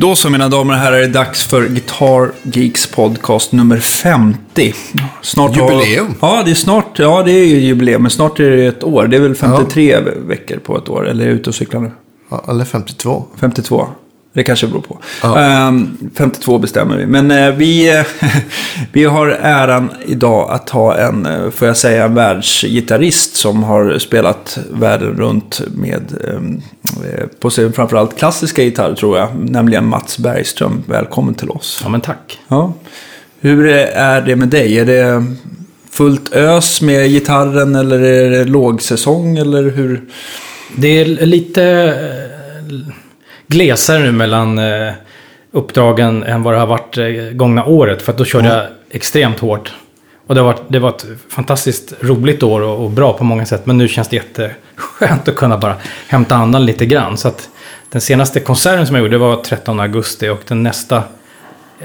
Då så mina damer och herrar är det dags för Guitar Geeks podcast nummer 50. Snart har- Jubileum. Ja, det är snart. Ja, det är ju jubileum. Men snart är det ett år. Det är väl 53 veckor på ett år. Eller är jag ute och cyklar nu? Ja, eller 52. 52. Det kanske beror på. Ja. Ehm, 52 bestämmer vi. Men eh, vi, vi har äran idag att ha en, eh, får jag säga, en världsgitarrist som har spelat världen runt med, eh, på sin framförallt klassiska gitarr tror jag, nämligen Mats Bergström. Välkommen till oss. Ja, men tack. Ja. Hur är det med dig? Är det fullt ös med gitarren eller är det lågsäsong eller hur? Det är lite glesare nu mellan eh, uppdragen än vad det har varit eh, gångna året. För att då körde jag extremt hårt. Och det har varit, det var ett fantastiskt roligt år och, och bra på många sätt. Men nu känns det jätteskönt att kunna bara hämta andan lite grann. Så att den senaste konserten som jag gjorde var 13 augusti och den nästa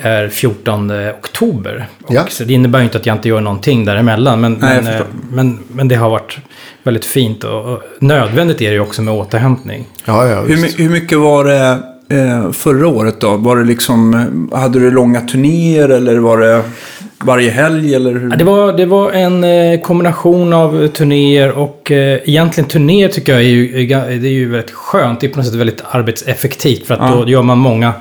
är 14 oktober. Och Ja. så det innebär ju inte att jag inte gör någonting däremellan. Men, Nej, men, eh, men, men det har varit väldigt fint och, och nödvändigt är det ju också med återhämtning. Ja, ja, Hur, hur mycket var det eh, förra året då? Var det liksom, hade du långa turnéer eller var det varje helg eller hur? Det, var, det var en eh, kombination av turnéer och eh, egentligen turnéer tycker jag är ju, det är ju väldigt skönt. Det är på något sätt väldigt arbetseffektivt för att Ja. då gör man många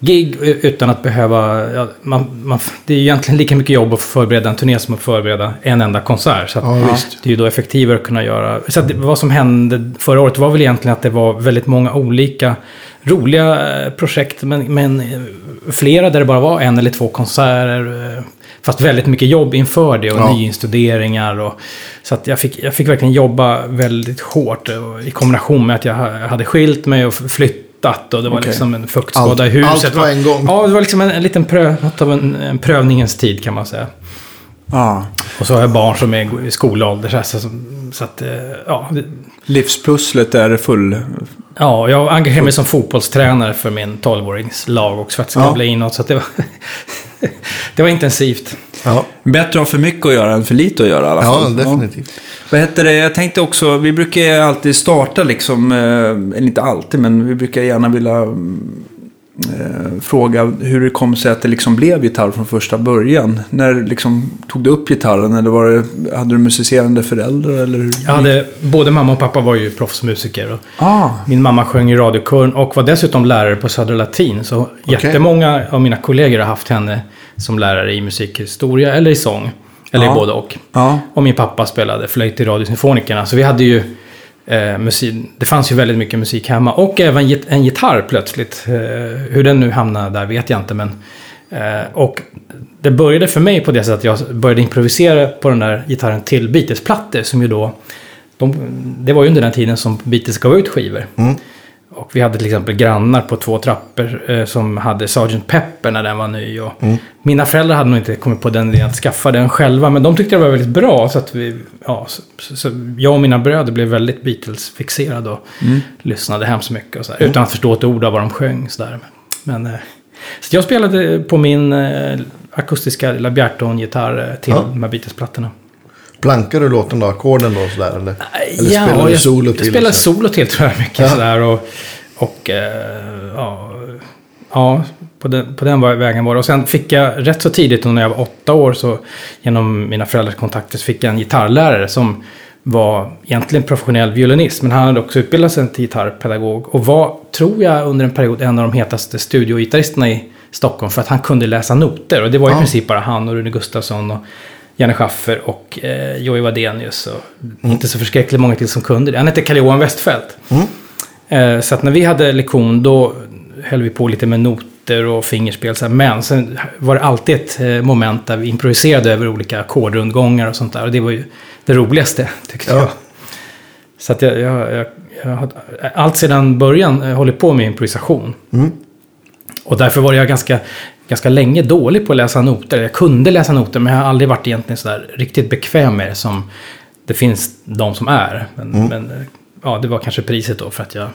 gig utan att behöva... Ja, man, man, det är egentligen lika mycket jobb att förbereda en turné som att förbereda en enda konsert. Så Ja. Det är ju då effektivare att kunna göra... Så att det, vad som hände förra året var väl egentligen att det var väldigt många olika roliga eh, projekt. Men, men eh, flera där det bara var en eller två konserter. eh, Fast väldigt mycket jobb inför det och Ja. nyinstuderingar. Och, så att jag fick, jag fick verkligen jobba väldigt hårt. I kombination med att jag ha- hade skilt mig och f- flyttat. Och det var Okej. liksom en fuktskada Allt- i huset. allt på en gång. Ja, det var liksom en, en liten pröv, en, en prövningens tid kan man säga. Ja. Och så har jag barn som är i skolålder. Så, så, så att, eh, ja, Livspusslet är full. ja, jag engagerar mig som fotbollstränare för min 12-årings lag också för att skavla Ja. inåt. Så att det var, det var intensivt. Ja, Bättre att ha för mycket att göra än för lite att göra i alla ja fall. definitivt. Vad heter det? Jag tänkte också, vi brukar alltid starta liksom, eh, eller inte alltid, men vi brukar gärna vilja mm, eh, fråga hur det kom sig att det liksom blev gitarr från första början. När liksom, tog du upp gitarren eller var det, hade du musicerande föräldrar? Eller hur? Jag hade, både mamma och pappa var ju proffsmusiker. Ah, min mamma sjöng i radiokören och var dessutom lärare på Södra Latin. Så jättemånga av mina kollegor har haft henne som lärare i musikhistoria eller i sång. Eller Ja. både och. ja. Och min pappa spelade flöjt i Radiosymfonikerna. Så vi hade ju eh, musik. Det fanns ju väldigt mycket musik hemma. Och även git- en gitarr plötsligt. Eh, hur den nu hamnade där vet jag inte. Men, eh, och det började för mig på det sättet att jag började improvisera på den där gitarren till Beatles-plattor. Som ju då... De, det var ju under den tiden som Beatles gav ut skivor. Mm. Och vi hade till exempel grannar på två trappor eh, som hade Sgt. Pepper när den var ny. Och Mina föräldrar hade nog inte kommit på den idén att skaffa den själva, men de tyckte det var väldigt bra. Så att vi, ja, så, så, jag och mina bröder blev väldigt Beatles-fixerade och lyssnade hemskt mycket. Och så där, Utan att förstå ett ord av vad de sjöng. Så, där. Men, eh, så jag spelade på min eh, akustiska lilla Bjerton-gitarr eh, till Ja. de här Beatles-plattorna. Plankar du låten då? Ackorden då sådär eller? Eller ja, spelar du jag, solo jag till? spelar liksom? solo till tror jag mycket Ja. sådär. Och, och eh, ja, ja på, den, på den vägen var det. Och sen fick jag rätt så tidigt när jag var åtta år så genom mina föräldrars kontakter så fick jag en gitarrlärare som var egentligen professionell violinist. Men han hade också utbildat sig till gitarrpedagog. Och var, tror jag, under en period en av de hetaste studiogitarristerna i Stockholm. För att han kunde läsa noter. Och det var i Ja. princip bara han och Rune Gustafsson och Janne Schaffer och eh, Jojje Wadenius. Och inte så förskräckligt många till som kunde det. Han hette Karl-Johan Westfeldt. Mm. Eh, så att när vi hade lektion då höll vi på lite med noter och fingerspel. Så här. Men sen var det alltid ett eh, moment där vi improviserade över olika ackordrundgångar och sånt där. Och det var ju det roligaste tyckte Ja. jag. Så att jag, jag, jag, jag har allt sedan början eh, hållit på med improvisation. Mm. Och därför var jag ganska, ganska länge dålig på att läsa noter. Jag kunde läsa noter men jag har aldrig varit egentligen sådär riktigt bekväm med det som det finns de som är. Men, men eh, ja, det var kanske priset då för att jag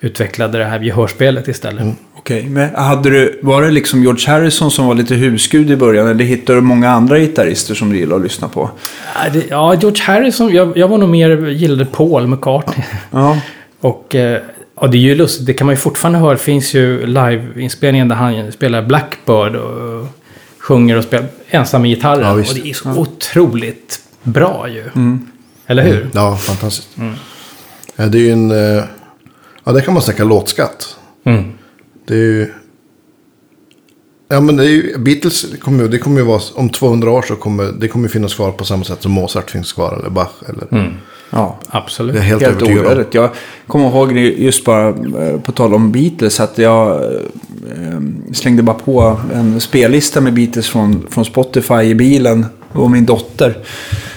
utvecklade det här gehörspelet istället. Okej, men hade du, var det liksom George Harrison som var lite husgud i början? Eller hittade du många andra gitarrister som du gillar att lyssna på? Ja, George Harrison, jag, jag var nog mer, gillade Paul McCartney. Ja, Och eh, Ja, det är ju lustigt. Det kan man ju fortfarande höra. Det finns ju liveinspelningen där han spelar Blackbird och sjunger och spelar ensam med gitarren. Ja, och det är så otroligt bra ju. Eller hur? Ja, fantastiskt. Ja, det är ju en... eh, Ja, det kan man snacka låtskatt. Mm. Det är ju... Ja, men det är ju... Beatles kommer ju, det kommer ju vara... Om 200 år så kommer det kommer finnas kvar på samma sätt som Mozart finns kvar. Eller Bach. Eller... Ja. Absolut. Det är helt, Helt ovärdigt. Jag kommer ihåg just bara eh, på tal om Beatles att jag eh, slängde bara på en spellista med Beatles från, från Spotify i bilen och min dotter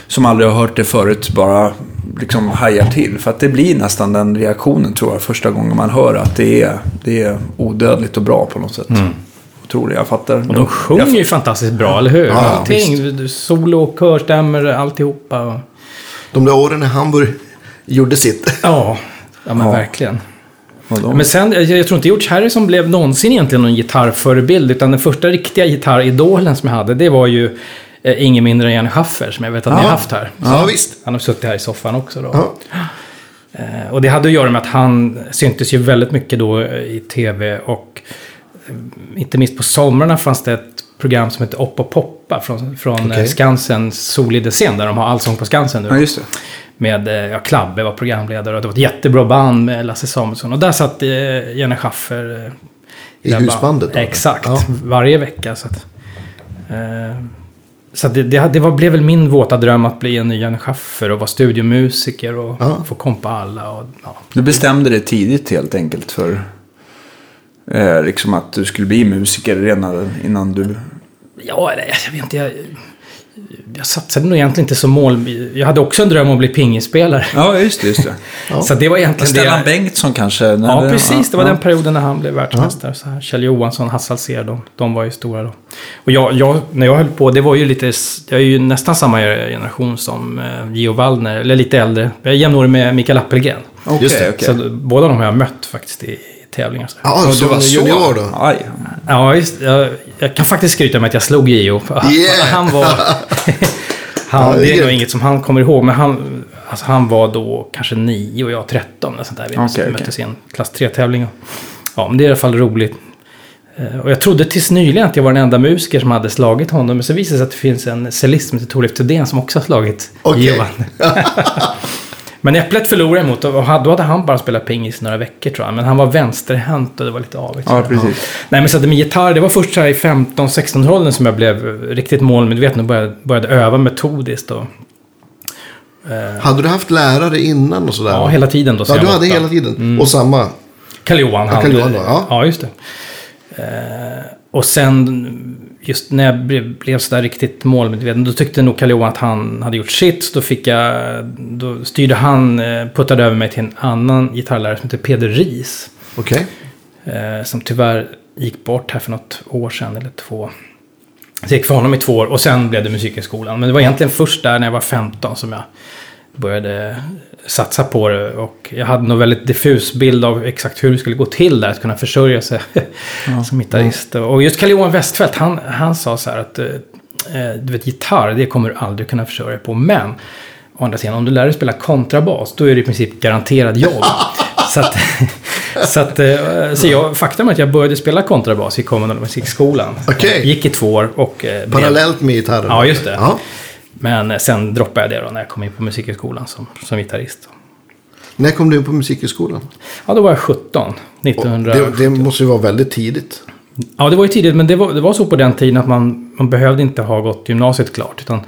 som aldrig har hört det förut bara liksom hajar till. För att det blir nästan den reaktionen tror jag första gången man hör att det är, det är odödligt och bra på något sätt. Otroligt, jag fattar. Och de sjunger ju fantastiskt bra, eller hur? Ja, Allting. Solo, körstämmer, alltihopa. De där åren i Hamburg gjorde sitt. Ja, ja men Ja. verkligen. De- Men sen, jag, jag tror inte George Harrison blev någonsin egentligen någon gitarrförebild. Utan den första riktiga gitarridolen som jag hade, det var ju eh, ingen mindre än Janne Schaffer som jag vet att ni Ja. har haft här. Ja, visst. Han har suttit här i soffan också då. Ja. Eh, och det hade att göra med att han syntes ju väldigt mycket då i tv och eh, inte minst på somrarna fanns det ett program som Upp och poppa från, från Okej. okay. Skansens Solidescen där de har Allsång på Skansen nu. Ja, just det. Med, eh, ja, Klabbe var programledare och det var ett jättebra band med Lasse Samuelsson. Och där satt eh, Janne Schaffer. Eh, I där husbandet då? Exakt, Ja. varje vecka. Så, att, eh, så att det, det, det var, blev väl min våta dröm att bli en ny Janne Schaffer och vara studiomusiker och Ja. få kompa alla. Och, ja. Du bestämde det tidigt helt enkelt för eh, liksom att du skulle bli musiker redan innan du... Ja, jag vet inte. Jag, jag satsade nog egentligen inte som mål. Jag hade också en dröm om att bli pingisspelare. Ja, just det. Just det. Så det var egentligen Stellan det. Bengtsson kanske? Ja, det- precis. Det var ja. den perioden när han blev världsmästare. Så här. Kjell Johansson, Hasse Alsér, de, de var ju stora då. Och jag, jag, när jag höll på, det var ju lite... Jag är ju nästan samma generation som eh, Gio Waldner, eller lite äldre. Jag är jämnårig med Mikael Appelgren. Okej, Just det. okej. Så båda de har jag mött faktiskt i, tävlingar. Så. Ja, Och som du var så... junior då? Aj. Ja, just, jag, jag kan faktiskt skryta med att jag slog Gio. Yeah! Han var... han, det är nog inget som han kommer ihåg, men han, alltså, han var då kanske nio och jag 13. Eller sånt där. Vi okay, möttes i en klass 3-tävling. Ja, men det är i alla fall roligt. Eh, Och jag trodde tills nyligen att jag var den enda musiker som hade slagit honom. Men så visade det sig att det finns en cellist som heter Torleif Thedéen som också har slagit. Gio Waldner. Men Äpplet förlorade mot och då hade han bara spelat pingis några veckor tror jag. Men han var vänsterhänt och det var lite avigt. Ja, precis. Nej men så att med gitarr, det var först så här i 15-16 åldern som jag blev riktigt målmedveten och började, började öva metodiskt. Och, Hade du haft lärare innan och sådär? ja, hela tiden då. Ja, du hade hela tiden. Och samma. Karl Johan. Ja, Karl ja. ja, just det. Eh, och sen, just när jag blev, blev sådär riktigt målmedveten, då tyckte nog Karl att han hade gjort sitt. Så Då, fick jag, då styrde han, eh, puttade över mig till en annan gitarrlärare som heter Peder Ries. Okej. Eh, som tyvärr gick bort här för något år sedan, eller två. Så jag gick för honom i två år och sen blev det musikhögskolan. Men det var egentligen först där när jag var 15 som jag började satsa på det. Och jag hade nog väldigt diffus bild av exakt hur det skulle gå till där, att kunna försörja sig som gitarrist. Och just Carl-Johan Westfeldt, han, han sa så här att eh, eh, du vet, gitarr, det kommer du aldrig kunna försörja dig på. Men å andra sidan, om du lär dig spela kontrabas, då är det i princip garanterad jobb. så att, så att, eh, så jag, faktum är att jag började spela kontrabas i kommunala musikskolan. Okej. Gick i två år och... Parallellt med gitarren? Ja, just det. Ja. Men eh, sen droppade jag det då när jag kom in på musikhögskolan som, som gitarrist. När kom du in på musikhögskolan? Ja, då var jag 17. Och 1900. Det, det måste ju vara väldigt tidigt. Ja, det var ju tidigt, men det var, det var så på den tiden att man, man behövde inte ha gått gymnasiet klart. Utan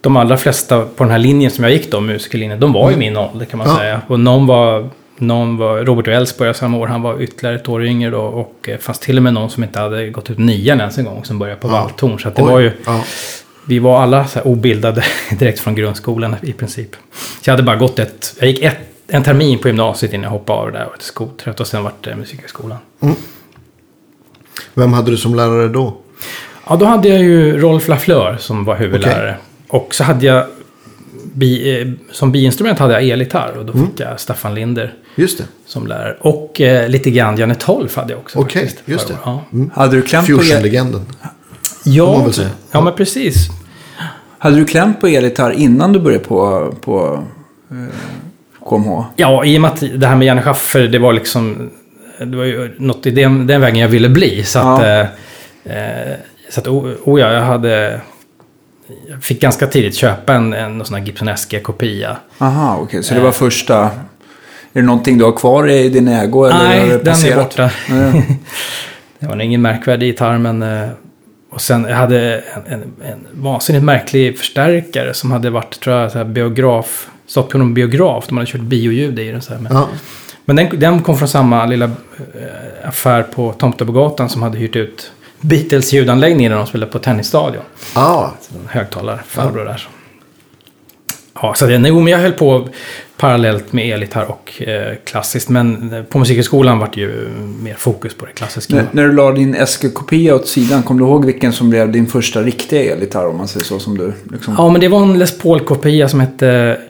de allra flesta på den här linjen som jag gick då, musikerlinjen, de var ju min ålder kan man Ja. säga. Och någon var, någon var, Robert Wells började samma år, han var ytterligare ett år yngre då. Och det fanns till och med någon som inte hade gått ut nian ens en gång, som började på Ja. valthorn. Så det Oj. var ju, Ja. Vi var alla så här obildade direkt från grundskolan i princip. Så jag hade bara gått ett, jag gick ett, en termin på gymnasiet innan jag hoppade av det där och var skoltrött och sen vart det musikhögskolan. Vem hade du som lärare då? Ja, då hade jag ju Rolf Lafleur som var huvudlärare. Och så hade jag, bi, eh, som biinstrument hade jag elgitarr och då Mm. fick jag Staffan Linder Just det. som lärare. Och eh, lite grann Janne Tolf hade jag också. Okej, faktiskt, just det. året. Mm. Hade du klämt på. Fusion-legenden. Ja, ja, men precis. hade du klämt på elgitarr innan du började på, på eh, KMH? Ja, i och med att det här med Janne Schaffer, det var liksom... Det var ju något i den, den vägen jag ville bli. Så att... Ja. Eh, eh, så att, oh, oh ja, jag hade... Jag fick ganska tidigt köpa en, en sån här Gibson SG-kopia. Aha, okej. Så det var första... Är det någonting du har kvar i din ägo? Eller Nej, den är passerat? borta. Nej. Det var ingen märkvärdig gitarr, men... Och sen jag hade en, en, en vansinnigt märklig förstärkare som hade varit, tror jag, så här biograf... Stått på någon biograf. De hade kört bioljud i den. Så här, men, Ja. men den, den kom från samma lilla eh, affär på Tomtebogatan som hade hyrt ut Beatles ljudanläggning när de spelade på tennisstadion. Ja. En högtalarfarbror där. Ja, så det, jo, men jag höll på parallellt med elgitarr och eh, klassiskt. Men eh, på musikhögskolan var det ju mer fokus på det klassiska. När, när du la din SG-kopia åt sidan, kom du ihåg vilken som blev din första riktiga elgitarr? Om man säger så som du liksom... Ja, men det var en Les Paul-kopia som hette...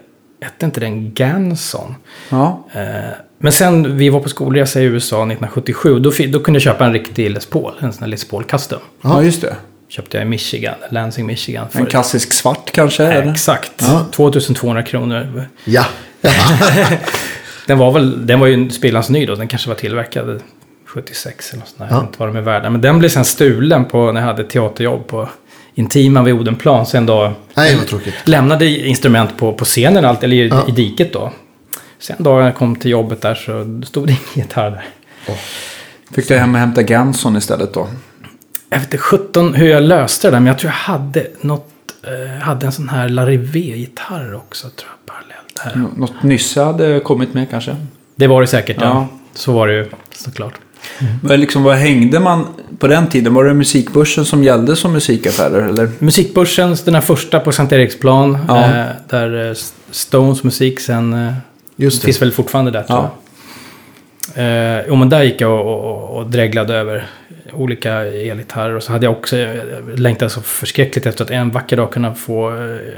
Hette inte den Ganson? Ja. Eh, men sen vi var på skolresa i USA 1977. Då, då kunde jag köpa en riktig Les Paul. En sån här Les Paul Custom. ja, just det. Köpte jag i Michigan, Lansing, Michigan. En klassisk svart kanske? Eh? Exakt. Ja. 2200 kronor. Ja. Den var väl, den var ju spelans ny då. Den kanske var tillverkad 76 eller något sånt där. Jag Ja. vet inte vad de är värda. Men den blev sen stulen på när jag hade teaterjobb på Intiman vid Odenplan. Sen då Nej, vad tråkigt. lämnade instrument på, på scenen, allt, eller i, Ja. i diket då. Sen då jag kom till jobbet där så stod det ingen gitarr där. Fick du hem och hämta Ganson istället då? Jag vet inte 17 hur jag löste det där, men jag tror jag hade något, eh, hade en sån här Larivé-gitarr också tror jag parallellt. Här. Nå- Något Nysse hade kommit med kanske? Det var det säkert, ja. Ja. Så var det ju såklart. Vad, liksom, vad hängde man på den tiden? Var det musikbörsen som gällde som musikaffärer? Eller? Musikbörsen, den här första på Sankt Eriksplan. Ja. Eh, där eh, Stones musik sen eh, Just det. finns väl fortfarande där tror Ja. jag. Eh, jo men där gick jag och, och, och dreglade över olika elgitarrer. Och så hade jag också längtat så förskräckligt efter att en vacker dag kunna få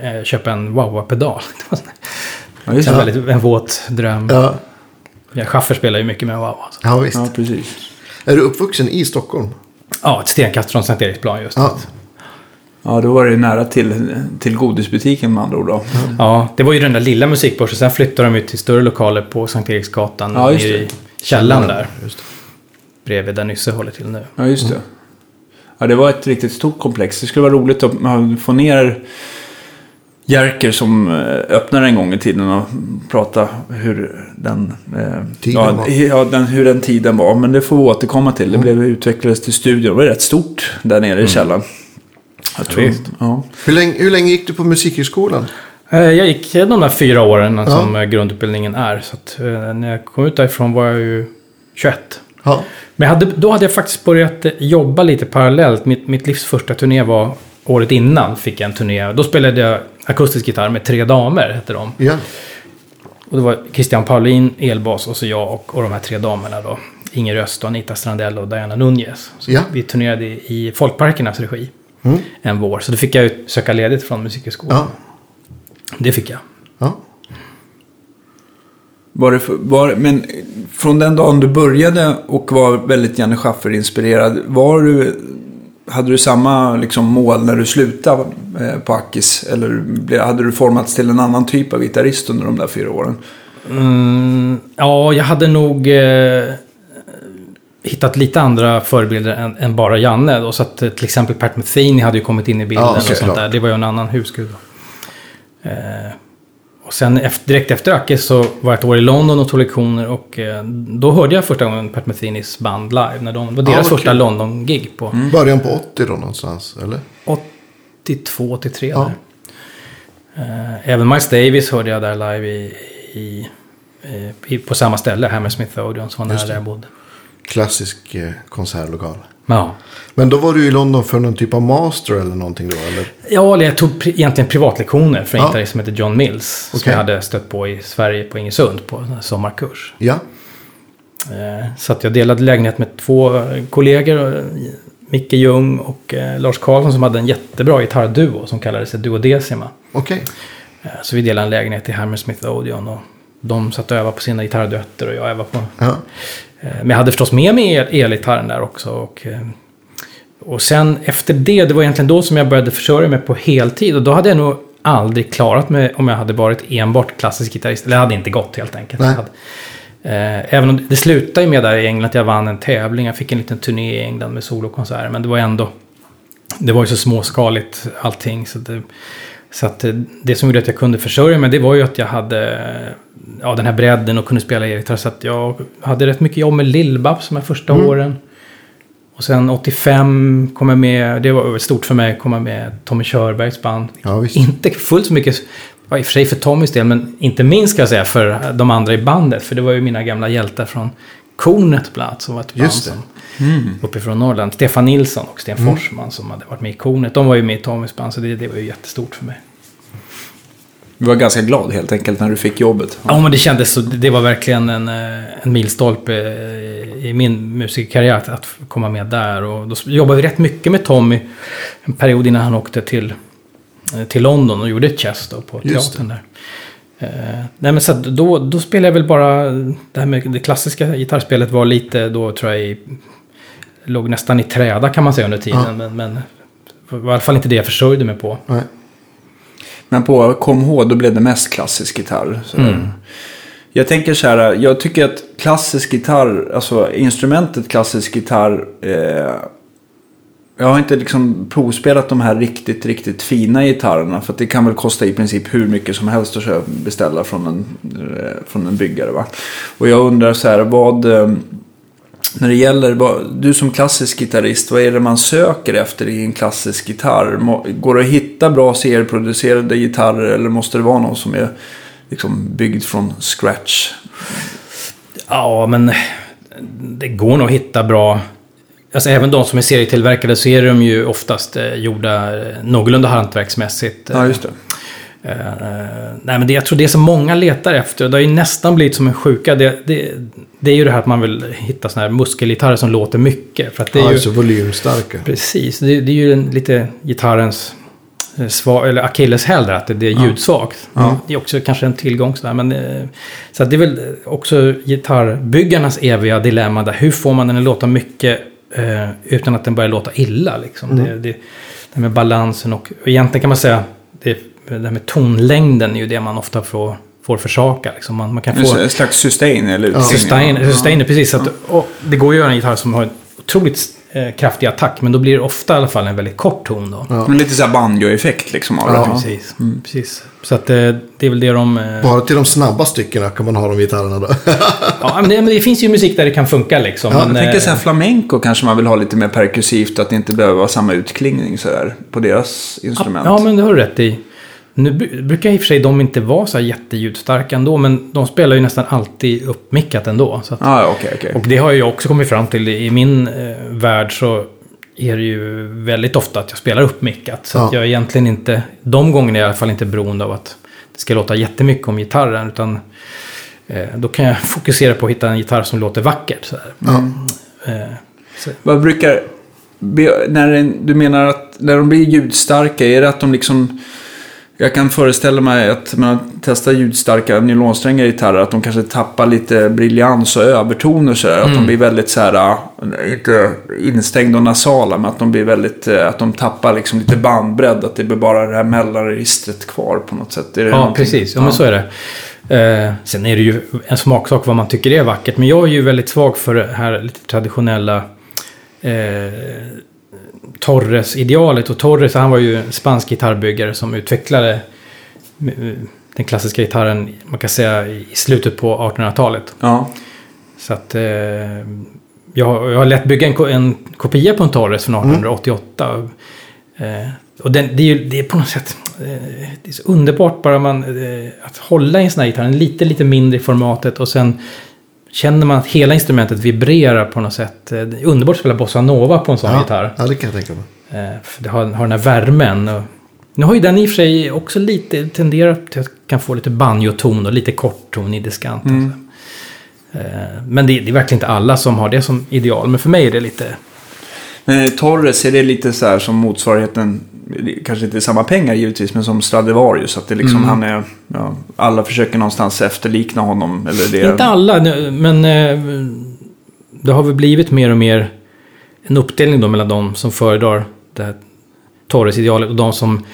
eh, köpa en var Ja, en, det. väldigt, en våt dröm. Ja. Ja, Schaffer spelar ju mycket med wah-wah. så. ja, visst. Ja, precis. Är du uppvuxen i Stockholm? Ja, ett stenkast från Sankt Eriksplan just. Ja. Ja, då var det nära till, till godisbutiken med andra ord då. Ja, det var ju den där lilla musikbörsen. Sen flyttade de ut till större lokaler på Sankt Eriksgatan. Ja, just det. i källaren där. Just det. Bredvid där Nysse håller till nu. Ja, just det. Ja, det var ett riktigt stort komplex. Det skulle vara roligt att få ner Jerker som eh, öppnade en gång i tiden och prata hur den, eh, Tiden ja, var. Ja, den, hur den tiden var. Men det får vi återkomma till. Det blev, utvecklades till studio. Det var rätt stort där nere i källaren. Jag tror, ja. Hur, länge, hur länge gick du på musikhögskolan? Eh, Jag gick de där fyra åren Ja. som eh, grundutbildningen är. Så att, eh, när jag kom ut därifrån var jag ju 21. Ja. Men hade, då hade jag faktiskt börjat jobba lite parallellt. Mitt, mitt livs första turné var året innan. Fick jag en turné. Då spelade jag akustisk gitarr med Tre Damer, hette de. Ja. Och det var Christian Paulin, elbas och så jag och, och de här tre damerna då. Inger Öst, Anita Strandell och Diana Nunez. Så Ja. Vi turnerade i, i Folkparkernas regi Mm. en vår. Så då fick jag söka ledigt från Musikhögskolan. Ja. Det fick jag. ja. Var det för, var, men från den dagen du började och var väldigt Janne Schaffer-inspirerad. Var du, hade du samma liksom, mål när du slutade eh, på Akis? Eller hade du formats till en annan typ av gitarrist under de där fyra åren? Mm, ja, jag hade nog eh, hittat lite andra förebilder än, än bara Janne. Då, så att eh, till exempel Pat Metheny hade ju kommit in i bilden. Ja, och sånt där. Det var ju en annan husgud. Eh, och sen efter, direkt efter Akis så var jag ett år i London och tog lektioner. Och eh, då hörde jag första gången Pat Methenys band live. När de, det var deras vad första. London-gig på Början på 80 då någonstans, eller? 82, 83 Ja. där. Eh, även Miles Davis hörde jag där live i, i, eh, i, på samma ställe, Hammersmith Odeon, som var nära där jag bodde. Klassisk eh, konsertlokal. Ja. Men då var du i London för någon typ av master eller någonting då, eller? Ja, eller jag tog pri- egentligen privatlektioner från en Ja. gitarrist som heter John Mills. Som Okej. jag hade stött på i Sverige på Ingesund på en sommarkurs. Ja. Eh, så att jag delade lägenhet med två eh, kollegor. Micke Ljung och Lars Karlsson som hade en jättebra gitarrduo som kallades Duodecima. Okej. Eh, så vi delade en lägenhet i Hammersmith Odeon. Och de satt och övade på sina gitarrduetter och jag övade på Ja. Eh, Men jag hade förstås med mig el- elgitarren där också. Och, eh, och sen efter det, det var egentligen då som jag började försörja mig på heltid. Och då hade jag nog aldrig klarat mig om jag hade varit enbart klassisk gitarrist. Eller det hade inte gått helt enkelt. Hade, eh, även om det slutade med där i England att jag vann en tävling. Jag fick en liten turné i England med solokonserter. Men det var ändå... Det var ju så småskaligt allting. Så, det, så att eh, det som gjorde att jag kunde försörja mig det var ju att jag hade ja, den här bredden och kunde spela elgitarr. Så att jag hade rätt mycket jobb med Lill-Babs de här första åren. Och sen 85 kom jag med, det var stort för mig, komma med Tommy Körbergs band. Ja. Inte fullt så mycket, ja, i och för sig för Tommys del, men inte minst ska jag säga för de andra i bandet. För det var ju mina gamla hjältar från Kornet bland annat, som var ett band Just som, uppifrån Norrland. Stefan Nilsson och Sten Forsman som hade varit med i Kornet. De var ju med i Tommys band, så det, det var ju jättestort för mig. Du var ganska glad helt enkelt när du fick jobbet. Ja, men det kändes så. Det var verkligen en, eh, en milstolpe eh, i min musikerkarriär att, att komma med där. Och då jobbade vi rätt mycket med Tommy en period innan han åkte till, eh, till London och gjorde ett chess då på teatern där. Eh, nej men så då, då spelade jag väl bara, det här med det klassiska gitarrspelet var lite då tror jag i, låg nästan i träda kan man säga under tiden. Ja. Men, men var i alla fall inte det jag försörjde mig på. Nej. Men på KMH då blev det mest klassisk gitarr. Mm. Jag tänker så här, jag tycker att klassisk gitarr, alltså instrumentet klassisk gitarr. Eh, jag har inte liksom provspelat de här riktigt, riktigt fina gitarrerna. För att det kan väl kosta i princip hur mycket som helst att beställa från en, eh, från en byggare. Va? Och jag undrar så här, vad... Eh, när det gäller, vad, du som klassisk gitarrist, vad är det man söker efter i en klassisk gitarr? Går det att hitta bra serieproducerade gitarrer eller måste det vara någon som är liksom byggd från scratch? Ja, men det går nog att hitta bra... Alltså även de som är serietillverkade så är de ju oftast eh, gjorda eh, någorlunda hantverksmässigt. Ja, just det. Eh, eh, nej, men det, jag tror det som många letar efter, det har ju nästan blivit som en sjuka, det, det, det är ju det här att man vill hitta sådana här muskelgitarrer som låter mycket. För att det är Ja, ju, alltså volymstarka. Precis, det, det är ju en, lite gitarrens eh, eller akilleshäl där, att det, det är ljudsvagt. Det är också kanske en tillgång sådär, men... eh, Så det är väl också gitarrbyggarnas eviga dilemma där. Hur får man den att låta mycket eh, utan att den börjar låta illa liksom? Det, det, det här med balansen och, och egentligen kan man säga, det, det här med tonlängden är ju det man ofta får, får försaka. Liksom. Man, man kan få... En slags sustain eller utringning. Sustain, sustain precis. Så att, och det går ju att göra en gitarr som har en otroligt eh, kraftig attack. Men då blir det ofta i alla fall en väldigt kort ton då. Ja. Lite så här banjo-effekt liksom av Ja. det. Precis. precis. Så att eh, det är väl det de... Eh, Bara till de snabba styckena kan man ha de gitarrerna då. ja, men det, men det finns ju musik där det kan funka liksom. Ja, men, Jag tänker eh, så här flamenco kanske man vill ha lite mer perkussivt. Att det inte behöver vara samma utklingning så där på deras instrument. Ja, men det har du rätt i. Nu bru- brukar i och för sig de inte vara så här jätteljudstarka ändå. Men de spelar ju nästan alltid uppmickat ändå. Så att, Ah, ja, okej, okej. Och det har jag också kommit fram till. I min eh, värld så är det ju väldigt ofta att jag spelar upp mickat. Så att Ja. jag är egentligen inte, de gångerna är jag i alla fall inte beroende av att det ska låta jättemycket om gitarren. Utan eh, då kan jag fokusera på att hitta en gitarr som låter vackert. Så här. Ja. Eh, så, Vad brukar... När en, du menar att när de blir ljudstarka, är det att de liksom... Jag kan föreställa mig att man testar ljudstarka nylonsträngar i gitarrer, att de kanske tappar lite briljans och övertoner så där. Att de blir väldigt så här, äh, inte instängda och nasala, men att de blir väldigt, äh, att de tappar liksom lite bandbredd. Att det blir bara det här mellanregistret kvar på något sätt. Ja, någonting? precis. Ja, men så är det. Eh, sen är det ju en smaksak vad man tycker är vackert. Men jag är ju väldigt svag för det här lite traditionella eh, Torres-idealet. Och Torres, han var ju en spansk gitarrbyggare som utvecklade eh, den klassiska gitarren, man kan säga, i slutet på 1800-talet. Ja. Så att eh, jag, har- jag har lätt bygga en, en kopia på en Torres från 1888. Eh, och den, det, är ju, det är på något sätt eh, det är så underbart bara man, eh, att hålla i en sån här gitarr, en lite, lite mindre i formatet och sen känner man att hela instrumentet vibrerar på något sätt. Eh, Det är underbart att spela bossa nova på en sån gitarr. ja, det kan jag tänka mig. Eh, för det har, har den här värmen. Och, nu har ju den i och för sig också lite tenderat till att kan få lite banjoton och lite kortton i diskanten. Eh, Men det, det är verkligen inte alla som har det som ideal. Men för mig är det lite... Men Torres, är det lite så här som motsvarigheten, kanske inte samma pengar givetvis, men som Stradivarius. Att det liksom Mm. han är, ja, alla försöker någonstans efterlikna honom. Eller det, Inte alla, men eh, det har väl blivit mer och mer en uppdelning då mellan de som föredrar det här Torres-idealet och de som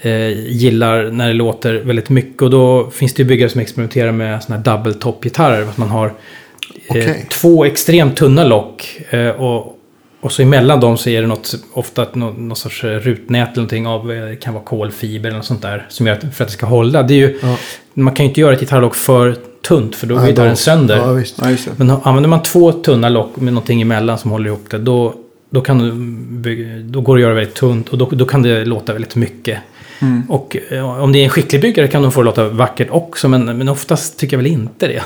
eh, gillar när det låter väldigt mycket. Och då finns det ju byggare som experimenterar med sådana här double top-gitarrer. Att man har eh, Okej. två extremt tunna lock. Eh, och, och så emellan dem så är det något, ofta något, något sorts eh, rutnät eller någonting av, eh, det kan vara kolfiber eller något sånt där. Som gör att, för att det ska hålla. Det är ju, Ja. Man kan ju inte göra ett gitarrlock för tunt för då går gitarren sönder. Ja, visst. Ja, det. Men använder man två tunna lock med någonting emellan som håller ihop det, då, då, kan du bygga, då går det att göra väldigt tunt och då, då kan det låta väldigt mycket. Mm. Och eh, om det är en skicklig byggare kan de få det låta vackert också, men, men oftast tycker jag väl inte det.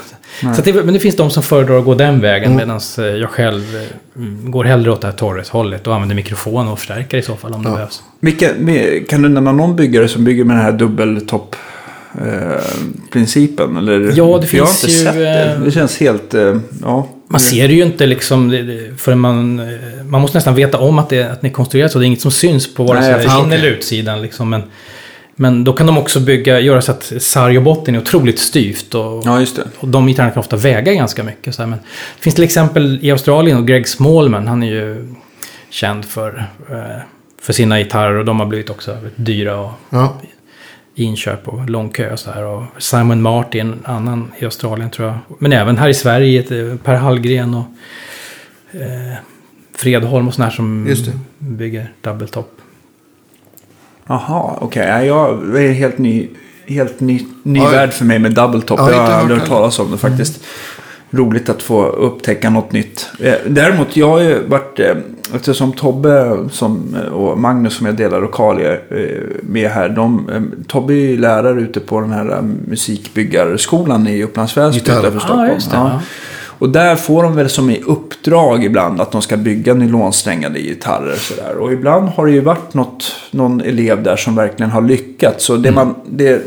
Så det. Men det finns de som föredrar att gå den vägen, medan jag själv eh, mm, går hellre åt det här Torres-hållet och använder mikrofon och förstärkare i så fall om det Ja. behövs. Vilka, kan du nämna någon byggare som bygger med den här dubbeltopp? Eh, principen eller? Ja, det För jag har finns inte ju, sett det. eh, Det känns helt, eh, ja. Man ser det ju inte liksom förrän man... eh, Man måste nästan veta om att det, att det är konstruerat så. Det är inget som syns på vare sig in eller utsidan. Liksom. Men, men då kan de också bygga, göra så att sarg och botten är otroligt styvt. Och, Ja, just det. och de gitarrerna kan ofta väga ganska mycket. Så här. Men det finns till exempel i Australien och Greg Smallman. Han är ju känd för, eh, för sina gitarrer. Och de har blivit också dyra och Ja. Inköp och lång kö och så här. Och Simon Martin, en annan i Australien tror jag. Men även här i Sverige, ett- Per Hallgren och eh, Fredholm och sådana här som Just det. bygger double top. Jaha, okej. Okay. Jag det är helt ny, helt ny, ny Ja, värld för mig med double top. Ja, jag har aldrig hört talas om det faktiskt. Roligt att få upptäcka något nytt. Eh, Däremot, jag har ju varit, eh, eftersom Tobbe som, och Magnus som jag delar lokal eh, med här. De, eh, Tobbe är ju lärare ute på den här eh, musikbyggarskolan i Upplands Väsby utanför Ah, Stockholm. Ja. ja. Och där får de väl som i uppdrag ibland att de ska bygga nylonsträngade gitarrer. och Sådär. Och ibland har det ju varit något, någon elev där som verkligen har lyckats. Så det man, det,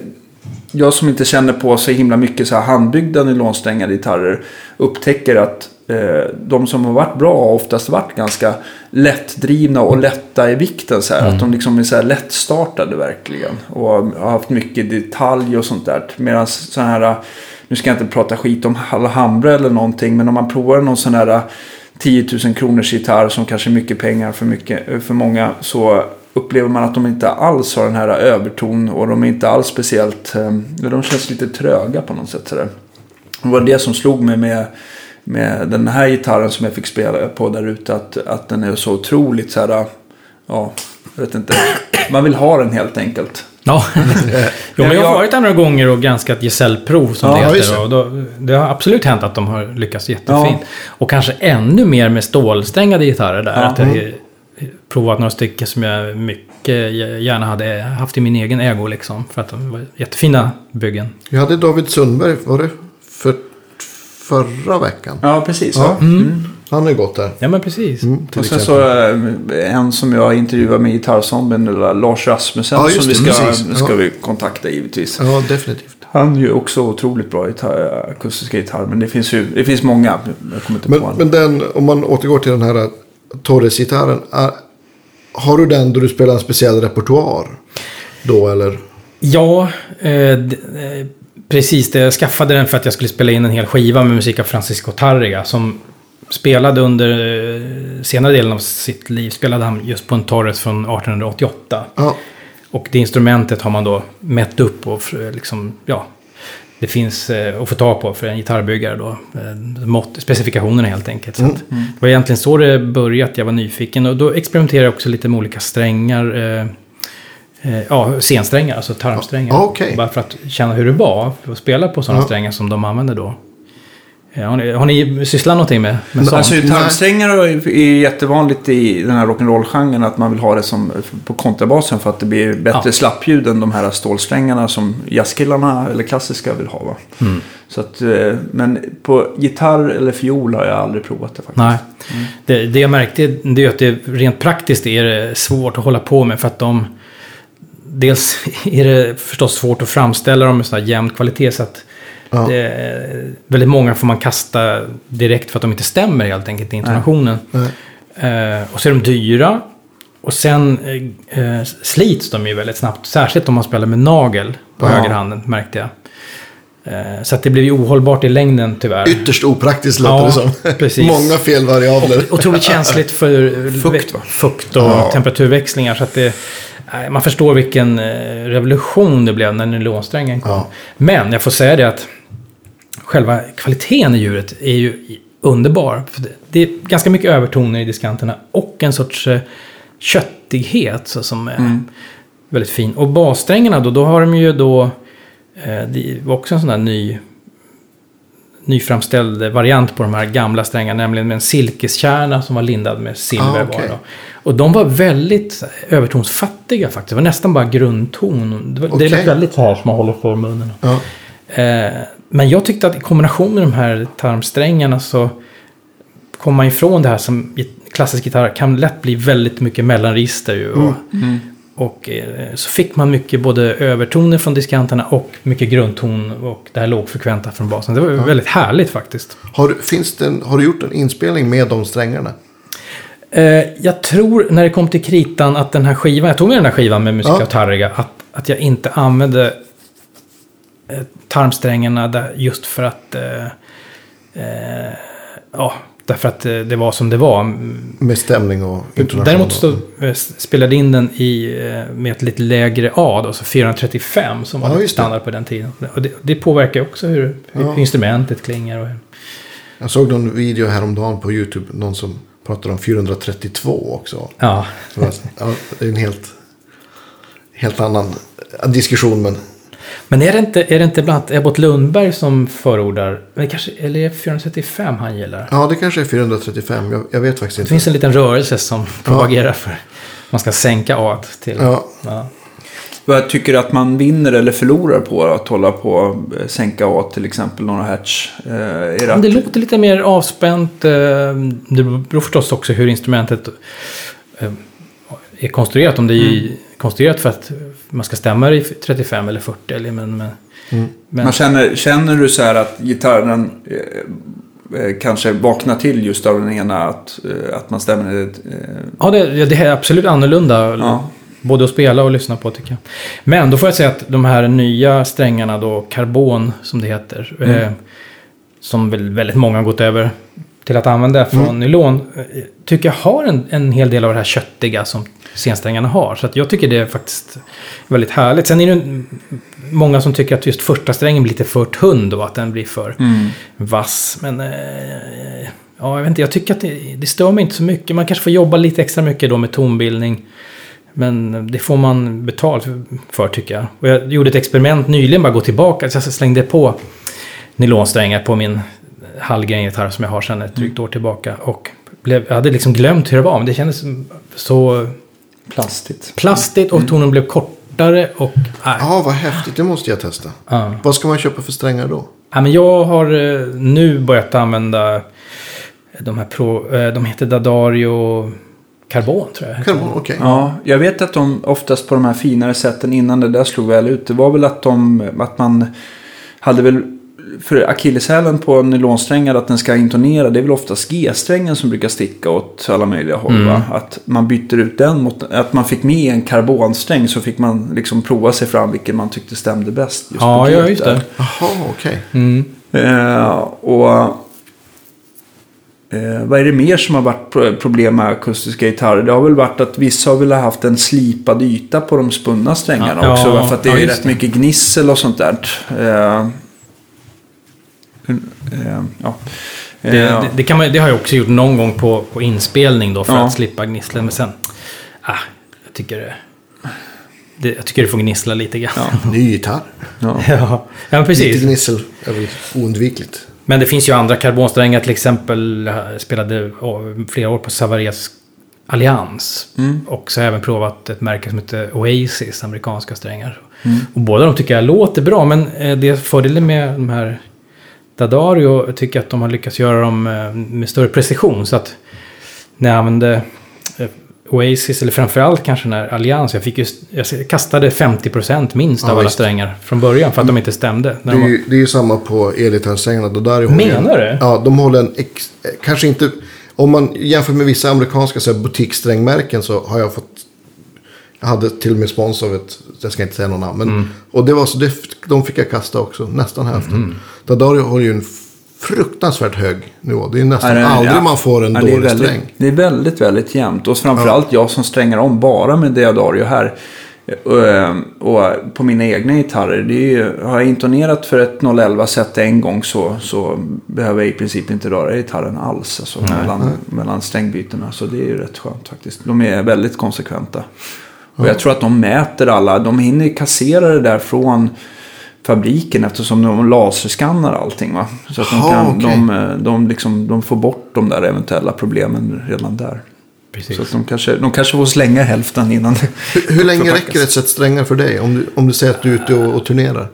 jag som inte känner på så himla mycket så här handbyggda nylonsträngade gitarrer upptäcker att eh, de som har varit bra har oftast varit ganska lättdrivna och lätta i vikten. Så här, Att de liksom är så här lättstartade verkligen. Och har haft mycket detalj och sånt där. Medan så här, nu ska jag inte prata skit om Alhambra eller någonting. Men om man provar någon sån här 10 000 kronors gitarr som kanske är mycket pengar för, mycket, för många. Så upplever man att de inte alls har den här överton. Och de är inte alls speciellt, eh, de känns lite tröga på något sätt. Det var det som slog mig med, med den här gitarren som jag fick spela på där ute. Att, att den är så otroligt så här, ja, jag vet inte. Man vill ha den helt enkelt. Ja, jo, men jag har varit där några gånger och granskat gesällprov som Ja, det heter. Och då, det har absolut hänt att de har lyckats jättefint. Ja. Och kanske ännu mer med stålsträngade gitarrer där. Ja. Att jag har provat några stycken som jag mycket gärna hade haft i min egen ägo. Liksom, för att de var jättefina byggen. Vi hade David Sundberg, var det för, förra veckan? Ja, precis. Ja. Ja. Mm. Han har gått där. Ja, men precis. Mm, Och sen exempel. så eh, en som jag intervjuade med gitarrzombien, eller Lars Rasmussen, Ja, som vi ska, precis. ska Ja. vi kontakta givetvis. Ja, definitivt. Han är ju också otroligt bra gitarr, akustiska gitarr, men det finns ju det finns många. Jag kommer inte Men, på men den, om man återgår till den här Torres-gitarren. Har du den då du spelar en speciell repertoar? Då eller? Ja, eh, eh, precis. Det, jag skaffade den för att jag skulle spela in en hel skiva med musik av Francisco Tarrega. Som spelade under eh, senare delen av sitt liv. Spelade han just på en Torres från 1888. Ja, Och det instrumentet har man då mätt upp och liksom, ja. Det finns eh, att få tag på för en gitarrbyggare då. Eh, mått, specifikationerna helt enkelt. Så att, det var egentligen så det började, jag var nyfiken. Och då experimenterade jag också lite med olika strängar. Eh, ja, scensträngar, alltså tarmsträngar. Okej. Bara för att känna hur det var att spela på sådana Ja. strängar som de använder då. Eh, har, ni, har ni sysslat någonting med, med sånt? Alltså gitarrsträngar är jättevanligt i den här rock'n'roll-genren att man vill ha det som på kontrabasen för att det blir bättre Ja. slappljud än de här stålsträngarna som jazzkillarna eller klassiska vill ha. Va? Mm. Så att, eh, men på gitarr eller fiol har jag aldrig provat det faktiskt. Nej. Det, det jag märkte det är att det rent praktiskt är det svårt att hålla på med för att de... Dels är det förstås svårt att framställa dem med sån här jämn kvalitet så att Ja. det, väldigt många får man kasta direkt för att de inte stämmer helt enkelt i intonationen. Nej. Eh, och så är de dyra. Och sen eh, eh, slits de ju väldigt snabbt. Särskilt om man spelar med nagel på Ja. högerhanden märkte jag. Eh, så att det blev ju ohållbart i längden tyvärr. ytterst opraktiskt låter Ja, det som. precis. Många felvariabler. Och otroligt känsligt för Fukt, fukt och Ja. temperaturväxlingar. Så att det, Nej, Man förstår vilken eh, revolution det blev när nylonsträngen kom. Ja. Men jag får säga det att själva kvaliteten i djuret är ju underbar. För det- Det är ganska mycket övertoner i diskanterna och en sorts eh, köttighet så som är väldigt fin. Och bassträngarna då, då har de ju då, eh, det var också en sån där ny nyframställd variant på de här gamla strängarna, nämligen med en silkeskärna som var lindad med silver. Ah, okej. var då. Och de var väldigt här, övertonsfattiga faktiskt. Det var nästan bara grundton. Det, var, det Okej. lät väldigt så här som man håller för munnen. Ja. Eh, men jag tyckte att i kombination med de här tarmsträngarna så kom man ifrån det här som klassisk gitarr kan lätt bli väldigt mycket mellanregister. Ju, och, och eh, så fick man mycket både övertoner från diskanterna och mycket grundton och det här lågfrekventa från basen. Det var väldigt härligt faktiskt. Har, du, finns det en, har du gjort en inspelning med de strängarna? Eh, jag tror när det kom till kritan att den här skivan, jag tog med den här skivan med Musica Ja. Att, att jag inte använde tarmsträngarna där just för att eh, eh, ja, därför att eh, det var som det var. Med stämning och intonation? Däremot så eh, spelade in den i, eh, med ett lite lägre A, då, så 435 som var Ja, standard på den tiden. Och det, det påverkar också hur, Ja. instrumentet klingar. Och, Jag såg någon video häromdagen på YouTube. Någon som pratade om 432 också. ja. Så var- ja, det är en helt, helt annan diskussion. Men Men är det inte, är det inte bland annat Ebbot Lundberg som förordar, men kanske, eller är det 435 han gillar? ja, det kanske är 435. Jag, jag vet faktiskt Det inte. finns en liten rörelse som propagerar för man ska sänka A till. Ja. Ja. Vad tycker du att man vinner eller förlorar på att hålla på sänka A till exempel några hertz? Eh, det Det låter lite mer avspänt. eh, Det beror förstås också hur instrumentet eh, är konstruerat. Om det är Mm. konstruerat för att man ska stämma i 35 eller 40. Eller, men, men, Mm. men, man känner, känner du så här att gitarren eh, eh, kanske vaknar till just av den ena att, eh, att man stämmer eh, Ja, det, ja, det är absolut annorlunda. Ja. Både att spela och lyssna på tycker jag. Men då får jag säga att de här nya strängarna då, karbon som det heter. Eh, som väl väldigt många har gått över till att använda från nylon. Eh, tycker jag har en, en hel del av det här köttiga som scensträngarna har. Så jag tycker det är faktiskt väldigt härligt. Sen är det många som tycker att just första strängen blir lite för tunn då. Att den blir för vass. Men eh, ja, jag vet inte. Jag tycker att det, det stör mig inte så mycket. Man kanske får jobba lite extra mycket då med tonbildning. Men det får man betalt för tycker jag. Och jag gjorde ett experiment nyligen, bara gå tillbaka. Så jag slängde på nylonsträngar på min Hallgren-gitarr som jag har sedan ett drygt år tillbaka. Och blev, jag hade liksom glömt hur det var, men det kändes så plastigt. plastigt och tonen blev kortare. Och. Ja, vad häftigt. Det måste jag testa. Ja. Vad ska man köpa för strängar då? Ja, men jag har eh, nu börjat använda de här pro, eh, de heter Dadario Carbon tror jag. Karbon, okej. Ja, jag vet att de oftast på de här finare sätten innan det där slog väl ut. Det var väl att, de, att man hade väl för akilleshälen på nylonsträngar att den ska intonera. Det är väl oftast G-strängen som brukar sticka åt alla möjliga håll. Va? Att man byter ut den mot att man fick med en karbonsträng så fick man liksom prova sig fram vilken man tyckte stämde bäst. Just Ja, på ja, just det. Jaha, okej. Mm. Eh, och eh, vad är det mer som har varit pro- problem med akustiska gitarrer? Det har väl varit att vissa har väl haft en slipad yta på de spunna strängarna Ja, också. ja? För att det ja, är rätt det. mycket gnissel och sånt där. Eh, ja. Det, Eh, det, det, kan man, det har jag också gjort någon gång på, på inspelning då för Ja. att slippa gnisslen. Men sen, ah, jag tycker det, det, jag tycker det får gnissla lite grann. Ja, Ny gitarr. ja. ja. ja men Lite precis. gnissel är väl oundvikligt. Men det finns ju andra karbonsträngar, till exempel jag spelade flera år på Savarias Allians. Och så har jag även provat ett märke som heter Oasis, amerikanska strängar. Och båda de tycker jag låter bra, men eh, det fördelen med de här Dadario jag tycker att de har lyckats göra dem eh, med större precision. Så att när jag använde eh, Oasis, eller framförallt kanske när Allians, jag, fick just, jag kastade 50% minst Ja, av alla visst. strängar från början för att de inte stämde. Det När de är, var... ju, det är ju samma på elgitarrsträngarna. Är Menar du? Ja, de håller en... Ex, eh, kanske inte... Om man jämför med vissa amerikanska så här, butiksträngmärken så har jag fått... Hade till och med spons av ett... Jag ska inte säga någon namn. Men, Mm. Och det var så... Det, de fick jag kasta också. Nästan hälften. Dadario har ju en fruktansvärt hög nivå. Det är nästan det- aldrig ja. man får en Ja, dålig väldigt, sträng. Det är väldigt, väldigt jämnt. Och framförallt jag som strängar om bara med Deodario här. eh, Och på mina egna gitarrer. Det är har jag intonerat för ett 011 set en gång så, så behöver jag i princip inte röra gitarren alls. Alltså, mellan, mellan strängbytena. Så det är ju rätt skönt faktiskt. De är väldigt konsekventa. Och jag tror att de mäter alla. De hinner kassera det där från fabriken eftersom de laserskannar allting. Va? Så att de, kan, okej. de, eh, de, liksom, de får bort de där eventuella problemen redan där. Precis. Så att de, kanske, de kanske får slänga hälften innan det Hur, hur länge förpackas. räcker ett set strängar för dig? Om du, om du säger att du är ute och, och turnerar.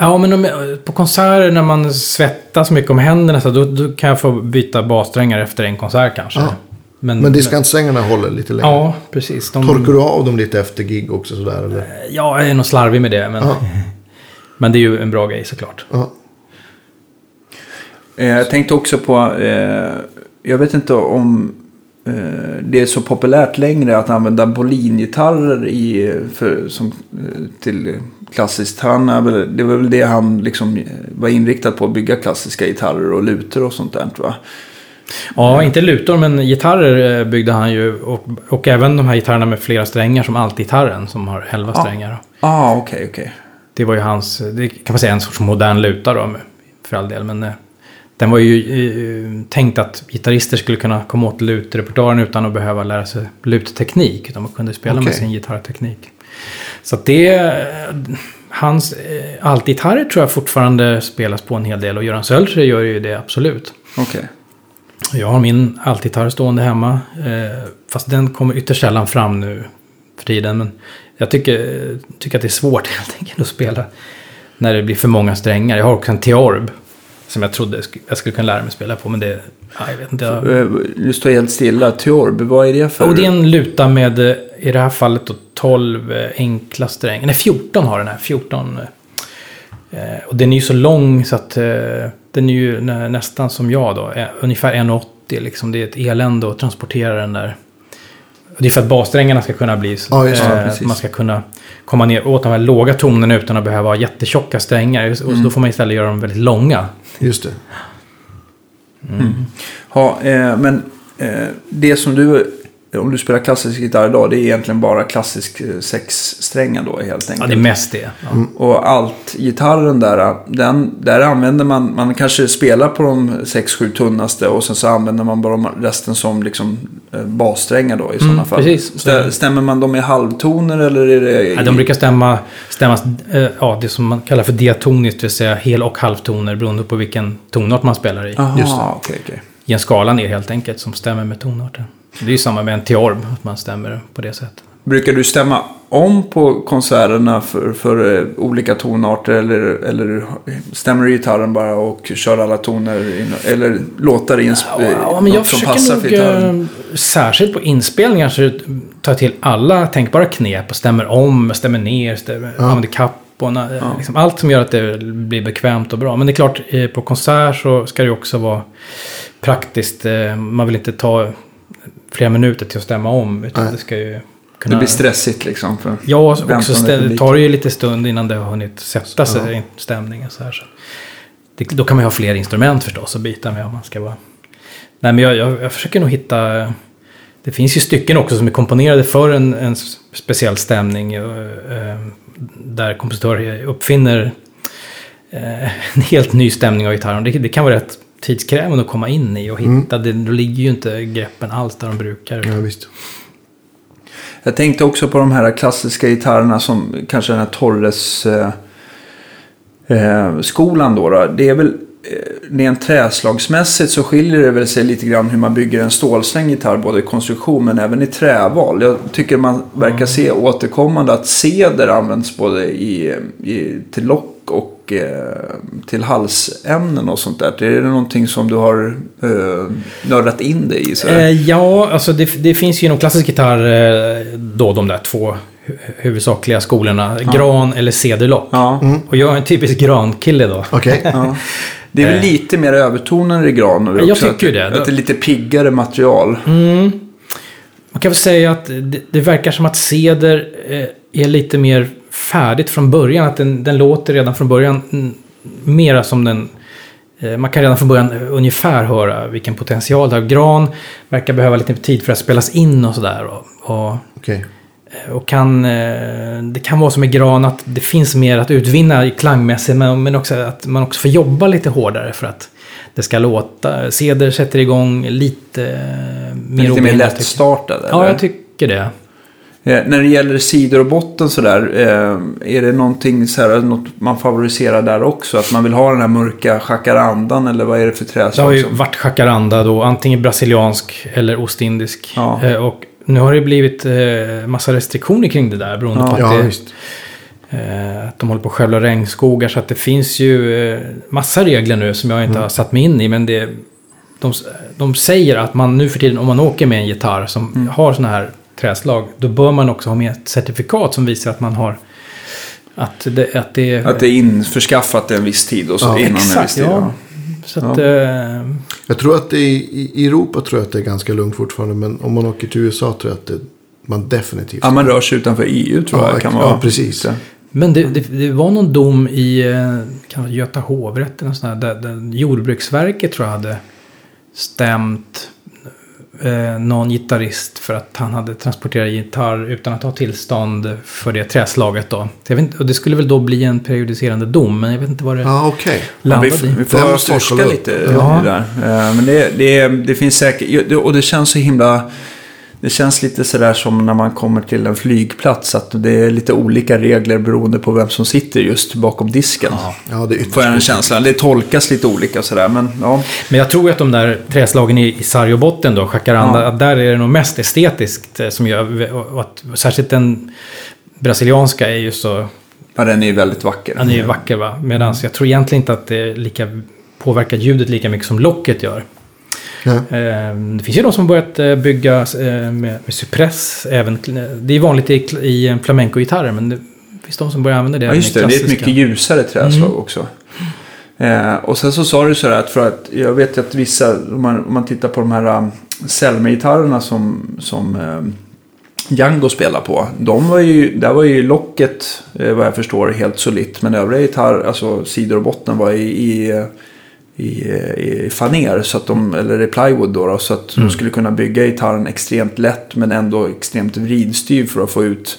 Ja, men om, på konserter när man svettas mycket om händerna så då, då kan jag få byta bassträngar efter en konsert kanske. Ja. Men, Men diskantsträngarna håller lite längre. Ja, precis. De, Torkar du av dem lite efter gig också sådär eller? Ja, jag är nog slarvig med det. Men, Ja. men det är ju en bra grej såklart. Ja. Eh, Jag tänkte också på, eh, jag vet inte om eh, det är så populärt längre att använda Bolin-gitarrer i, för, som, eh, till klassiskt. Han är väl, det var väl det han liksom eh, var inriktad på, att bygga klassiska gitarrer och lutor och sånt där va? Ja, inte lutor men gitarrer eh, byggde han ju. Och, och även de här gitarrerna med flera strängar som allt-gitarren som har elva Ja. strängar. Ja, ah, okej, okej. Det var ju hans, det kan man säga en sorts modern luta då, med- för all del. Men eh, den var ju eh, tänkt att gitarrister skulle kunna komma åt lutrepertoaren utan att behöva lära sig lutteknik. Utan man kunde spela med Okej. sin gitarrteknik. Så att det, hans altgitarrer tror jag fortfarande spelas på en hel del. Och Göran Söltre gör ju det absolut. Okej. Jag har min altgitarr stående hemma. Eh, fast den kommer ytterst sällan fram nu för tiden. Men jag tycker, tycker att det är svårt helt enkelt att spela när det blir för många strängar. Jag har också en Theorb. Som jag trodde jag skulle kunna lära mig spela på. Men det, ja, jag vet inte. Jag, Eh, Du står helt stilla. Theorb, vad är det för? och det är en luta med, eh, i det här fallet då, 12 eh, enkla strängar. Nej, 14 har den här. 14. eh, Och den är ju så lång så att eh, den är ju nä, nästan som jag då. eh, Ungefär 1,80 liksom. Det är ett elände att transportera den där. Och det är för att bassträngarna ska kunna bli... så- Ja, eh, man ska kunna komma ner åt de här låga tonerna utan att behöva ha jättetjocka strängar. Och så då får man istället göra dem väldigt långa. Just det. Ja, eh, men eh, det som du, om du spelar klassisk gitarr idag, det är egentligen bara klassisk eh, sexstränga då helt Ja, enkelt. det är mest det. Ja. Och allt, gitarren där, den, där använder man, man kanske spelar på de 6-7 tunnaste och sen så använder man bara resten som liksom eh, bassträngar då i sådana fall. precis. Stä- Stämmer man dem i halvtoner eller är det... i- Ja, de brukar stämma, stämmas, eh, ja, det som man kallar för diatoniskt, det vill säga hel och halvtoner beroende på vilken tonart man spelar i. Aha, Just det. okej, okej. I en skala ner helt enkelt som stämmer med tonarten. Det är ju samma med en teorb, att man stämmer på det sättet. Brukar du stämma om på konserterna för, för eh, olika tonarter eller, eller stämmer du gitarren bara och kör alla toner in, eller låtar in sp- Ja, men jag som passar nog, för gitarren? eh, särskilt på inspelningar, så tar jag till alla tänkbara knep och stämmer om, stämmer ner, stämmer, använder kapp och na- liksom allt som gör att det blir bekvämt och bra. Men det är klart, eh, på konsert så ska det också vara praktiskt. eh, Man vill inte ta flera minuter till att stämma om, utan Nej. det ska ju Det kunna... blir stressigt liksom. För... Ja, och också Väntande stä- publik. tar det ju lite stund innan det har hunnit sätta sig i stämningen. Så här, så. Det, då kan man ju ha fler instrument förstås att byta med om man ska vara... Nej, men jag, jag, jag försöker nog hitta... Det finns ju stycken också som är komponerade för en, en speciell stämning. eh, eh, där kompositörer uppfinner eh, en helt ny stämning av gitarren. Det, det kan vara rätt tidskrävande att komma in i och hitta. Det, då ligger ju inte greppen alls där de brukar. Ja, visst. Jag tänkte också på de här klassiska gitarrerna som kanske den här Torres eh, eh, skolan då, då. Det är väl eh, rent träslagsmässigt så skiljer det väl sig lite grann hur man bygger en stålsträngd gitarr. Både i konstruktion men även i träval. Jag tycker man verkar se återkommande att ceder används både i, i, till lock och eh, till halsämnen och sånt där. Är det någonting som du har eh, nördat in dig i? Så Eh, ja, alltså det, det finns ju inom klassisk gitarr eh, då de där två hu- huvudsakliga skolorna. Gran eller cederlock. ja. Och jag är en typisk grankille då. Okej. Ja. Det är väl Eh. lite mer övertoner i gran nu Jag också, tycker ju att, det. Att det är lite piggare material. Mm. Man kan väl säga att det, det verkar som att ceder eh, är lite mer färdigt från början. Att den, den låter redan från början mera som den eh, man kan redan från början ungefär höra vilken potential det har. Gran verkar behöva lite tid för att spelas in och sådär. Och, och, Okej. och kan, eh, det kan vara som med gran att det finns mer att utvinna klangmässigt. Men, men också att man också får jobba lite hårdare för att det ska låta. Ceder sätter igång lite eh, mer Lite mer obehindrat, tycker jag. lättstartad? Ja, jag tycker det. Eh, när det gäller sidor och botten sådär, eh, är det någonting så här, något man favoriserar där också? Att man vill ha den här mörka jacarandan eller vad är det för Det har träslag? ju varit jacaranda då, antingen brasiliansk eller ostindisk. Ja. Eh, och nu har det blivit eh, massa restriktioner kring det där beroende Ja. på att, Ja, det, att de håller på att skövla regnskogar. Så att det finns ju eh, massa regler nu som jag inte Mm. har satt mig in i. Men det, de, de säger att man nu för tiden, om man åker med en gitarr som Mm. har sådana här träslag, då bör man också ha med ett certifikat som visar att man har att det, att det, Att det är införskaffat en viss tid och så Ja, innan en exakt, viss tid. ja. Så att, eh, Jag tror att det är, i Europa tror jag att det är ganska lugnt fortfarande. Men om man åker till USA tror jag att det, man definitivt... Ja, man rör sig utanför EU tror Ja, jag kan ja, vara. precis. Så. Men det, det, det var någon dom i eh, kan vara Göta hovrätt eller något sånt där, där, där Jordbruksverket tror jag hade stämt eh, någon gitarrist för att han hade transporterat gitarr utan att ha tillstånd för det träslaget då. Så jag vet inte, och det skulle väl då bli en prejudicerande dom, men jag vet inte vad det Ja, okej. Ja, vi, landade i. vi får jag forska lite Ja. i det där. Eh, Men det, det, det finns säkert, och det känns så himla... Det känns lite sådär som när man kommer till en flygplats. Att det är lite olika regler beroende på vem som sitter just bakom disken. Ja, det är ytterst Får jag en oklart. känsla. Det tolkas lite olika sådär. Men ja, Men jag tror att de där träslagen i, i sargobotten då, jacaranda, Ja. att där är det nog mest estetiskt eh, som gör, och att, särskilt den brasilianska är ju så ja, den är ju väldigt vacker. Den är ju vacker va. Medan jag tror egentligen inte att det lika, påverkar ljudet lika mycket som locket gör. Ja. Eh, Det finns ju de som har börjat eh, bygga eh, med, med cypress. Även, det är vanligt i, i flamenco-gitarrer men det finns de som börjar använda det. Ja, just det. Det är ett mycket ljusare träslag Mm. också. Eh, och sen så sa du så här att för att jag vet att vissa, om man, om man tittar på de här um, Selmer-gitarrerna som, som um, Django spelar på. De var ju, där var ju locket, eh, vad jag förstår, helt solitt. Men övriga gitarr, alltså sidor och botten var i, i, i, i faner. Så att de, eller i plywood då, då så att Mm. de skulle kunna bygga gitarren extremt lätt men ändå extremt vridstyv för att få ut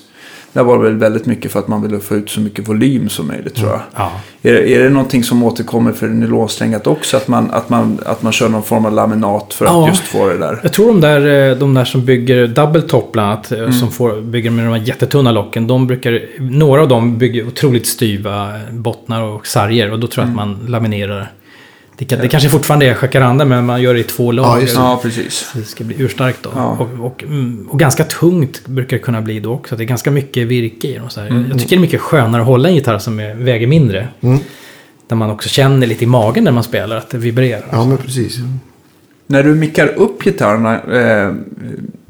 där var det väl väldigt mycket för att man ville få ut så mycket volym som möjligt tror jag. Ja. Är, är det någonting som återkommer för nylonsträngat också? Att man, att, man, att man kör någon form av laminat för att Ja. just få det där? Jag tror de där, eh, de där som bygger double top bland annat, eh, Mm. som får, bygger med de här jättetunna locken, de brukar, några av dem bygger otroligt styva bottnar och sarger och då tror jag Mm. att man laminerar. Det, kan, det kanske fortfarande är jacaranda men man gör det i två lager. just det. Ja, precis. Det ska bli urstarkt då. Ja. Och, och, mm, och ganska tungt brukar det kunna bli då också. Det är ganska mycket virke i dem. Så här. Mm. Jag tycker det är mycket skönare att hålla en gitarr som är, väger mindre. Mm. Där man också känner lite i magen när man spelar att det vibrerar. Ja, men precis. När du mickar upp gitarrerna eh,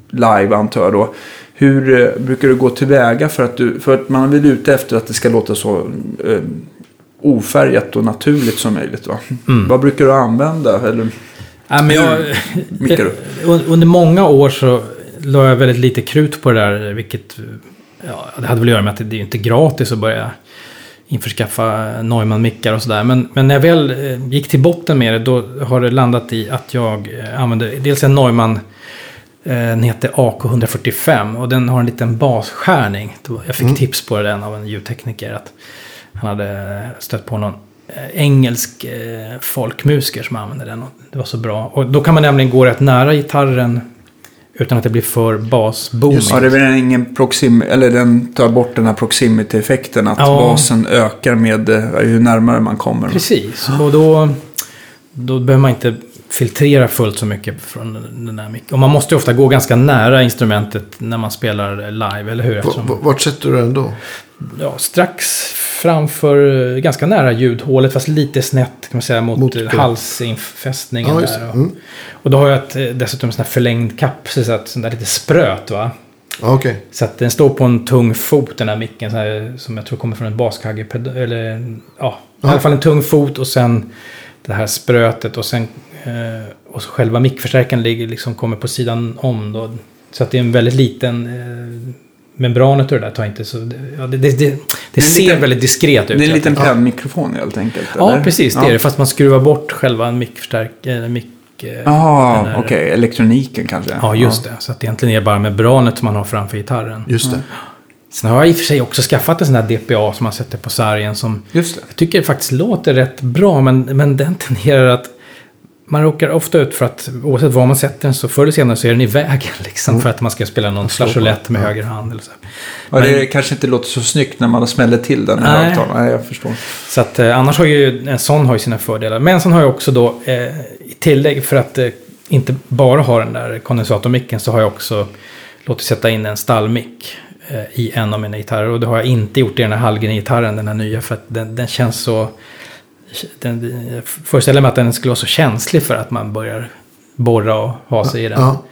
live antar jag då. Hur eh, brukar du gå tillväga för att du, för att man väl ute efter att det ska låta så eh, ofärgat och naturligt som möjligt va? Mm. Vad brukar du använda? Eller, Ja, men jag, du? Un- Under många år så la jag väldigt lite krut på det där. Vilket ja, det hade väl att göra med att det är inte gratis att börja införskaffa Neumann-mickar och sådär. Men, men när jag väl eh, gick till botten med det då har det landat i att jag eh, använde dels en Neumann eh, Den heter AK145 och den har en liten basskärning. Jag fick tips på den av en ljudtekniker. Att han hade stött på någon eh, engelsk eh, folkmusiker som använde den. Och det var så bra. Och då kan man nämligen gå rätt nära gitarren utan att det blir för basbooming. Just Ja, det är väl ingen proxim, eller den tar bort den här proximity-effekten. Att Ja. basen ökar med eh, ju närmare man kommer. Precis, och då, då behöver man inte filtrera fullt så mycket från den- här micken. Och man måste ju ofta gå ganska nära instrumentet när man spelar live, eller hur? Eftersom, Vart sätter du den då? ja, strax framför, eh, ganska nära ljudhålet, fast lite snett kan man säga mot, Mot- mot halsinfästningen Ja, där. Och, Mm. och då har jag ett, eh, dessutom en sån här förlängd kapp, så att sån där lite spröt va. Okej. Så att den står på en tung fot den här micken. Här, som jag tror kommer från en baskagge. Eller ja, i alla fall en tung fot och sen det här sprötet. Och sen eh, och så själva mickförstärkaren ligger liksom kommer på sidan om då. Så att det är en väldigt liten eh, membranet och det där tar inte så... Ja, det, det, det, det ser liten- väldigt diskret ut. Det är en liten pennmikrofon helt enkelt? Ja, eller? precis. Det är det. Fast man skruvar bort själva mickförstärkaren. Mic, eh, Jaha, här- okej. Elektroniken kanske? Ja, just det. Så att egentligen är det bara membranet som man har framför gitarren. Just det. Sen har jag i och för sig också skaffat en sån här DPA som man sätter på sargen som Just det. jag tycker faktiskt låter rätt bra. Men, men den tenderar att... Man råkar ofta ut för att oavsett var man sätter den så förr eller senare så är den i vägen. Liksom, För att man ska spela någon flageolett med höger hand. Eller så. Ja, Men- det kanske inte låter så snyggt när man smäller till den i Nej. högtalaren. Nej, jag förstår. Så att eh, annars har ju en sån har ju sina fördelar. Men sen har jag också då eh, i tillägg för att eh, inte bara ha den där kondensatormicken så har jag också låtit sätta in en stallmick eh, i en av mina gitarrer. Och det har jag inte gjort i den här Hallgren-gitarren, den här nya. För att den, den känns så... Den, jag föreställer mig att den skulle vara så känslig för att man börjar borra och ha sig i den. Ja.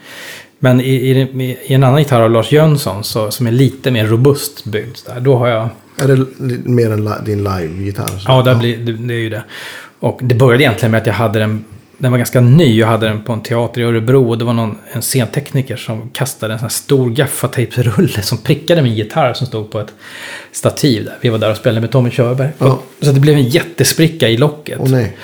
Men i, i, i en annan gitarr av Lars Jönsson så, som är lite mer robust byggd. Där, då har jag... Är det mer än din live-gitarr? Ja, där blir, det, det är ju det. Och det började egentligen med att jag hade den, den var ganska ny, jag hade den på en teater i Örebro och det var någon, en scentekniker som kastade en sån här stor gaffatejpsrulle som prickade min gitarr som stod på ett stativ där. Vi var där och spelade med Tommy Körberg. Ja. Så det blev en jättespricka i locket. Åh nej.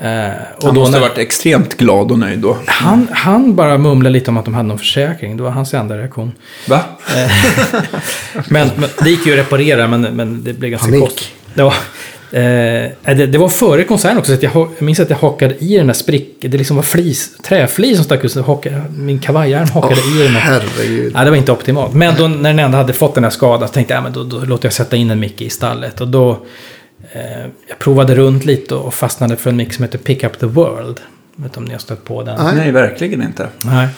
Eh, och Han då måste när, ha varit extremt glad och nöjd då. han, han bara mumlade lite om att de hade någon försäkring. Det var hans enda reaktion. Va? Men, men det gick ju att reparera, men, men det blev ganska kort. Ja. Eh, det, det var före konserten också, så att jag, jag minns att jag hakade i den där spricken. Det liksom var flis, träflis som stack ut, så hakade, min kavajärm hakade i den. Herregud. Nej, det var inte optimalt. Men då, när den ändå hade fått den här skadan så tänkte jag, ja, men då, då låter jag sätta in en mick i stallet. Och då, eh, jag provade runt lite och fastnade för en mick som heter Pick Up The World. Jag vet inte om ni har stött på den. Nej. Nej, verkligen inte. Nej.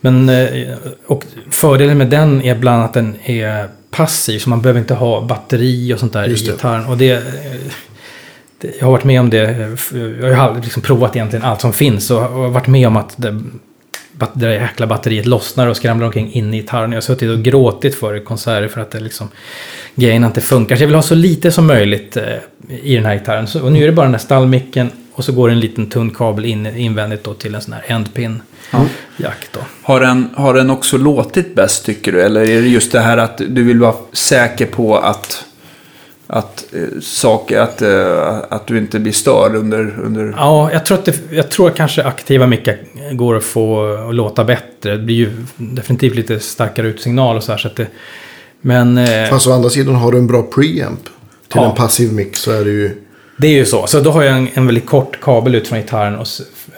Men, eh, och fördelen med den är bland annat att den är passiv. Så man behöver inte ha batteri och sånt där Just i gitarren. Och det, eh, det, jag har varit med om det. eh, Jag har liksom provat egentligen allt som finns. Och har varit med om att det, det där jäkla batteriet lossnar och skramlar omkring in i gitarren. Jag har suttit och gråtit för konserter för att det liksom, grejerna inte funkar. Så jag vill ha så lite som möjligt eh, i den här gitarren. Så, och nu är det bara den här stallmicken. Och så går en liten tunn kabel in invändigt då till en sån här endpin. Jack då. Har den, har den också låtit bäst tycker du? Eller är det just det här att du vill vara säker på att, att, eh, saker, att, eh, att du inte blir störd under... under... Ja, jag tror att det, jag tror att kanske aktiva mickar går att få att låta bättre. Det blir ju definitivt lite starkare utsignal och så här. Så att det, men eh, Fast å andra sidan har du en bra preamp till Ja. en passiv mix så är det ju... det är ju så. Så då har jag en, en väldigt kort kabel ut från gitarren. Och,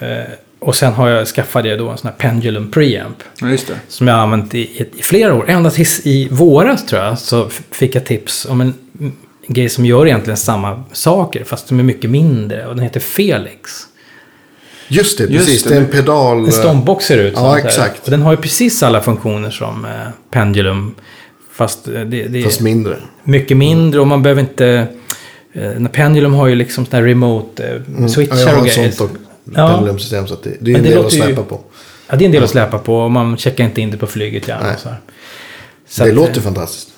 eh, och sen har jag skaffat det då en sån här Pendulum preamp. Ja, just det. Som jag har använt i, i, i flera år. Ända tills i våras tror jag. Så fick jag tips om en mm, grej som gör egentligen samma saker. Fast de är mycket mindre. Och den heter Felix. Just det, Just precis. det. Det är en pedal... En stompbox ser ut Ja, som exakt. Och den har ju precis alla funktioner som eh, Pendulum. Fast eh, det, det är Fast mindre. mycket mindre och man behöver inte... Eh, Pendulum har ju liksom sådana här remote eh, switchar Mm. Ja, jag har och grejer. Ja. pendulumsystem så att det, det är Men en det del att låter ju- släppa på. Ja, det är en del att släpa på och man checkar inte in det på flyget gärna. Så här. Så det att, låter eh, fantastiskt.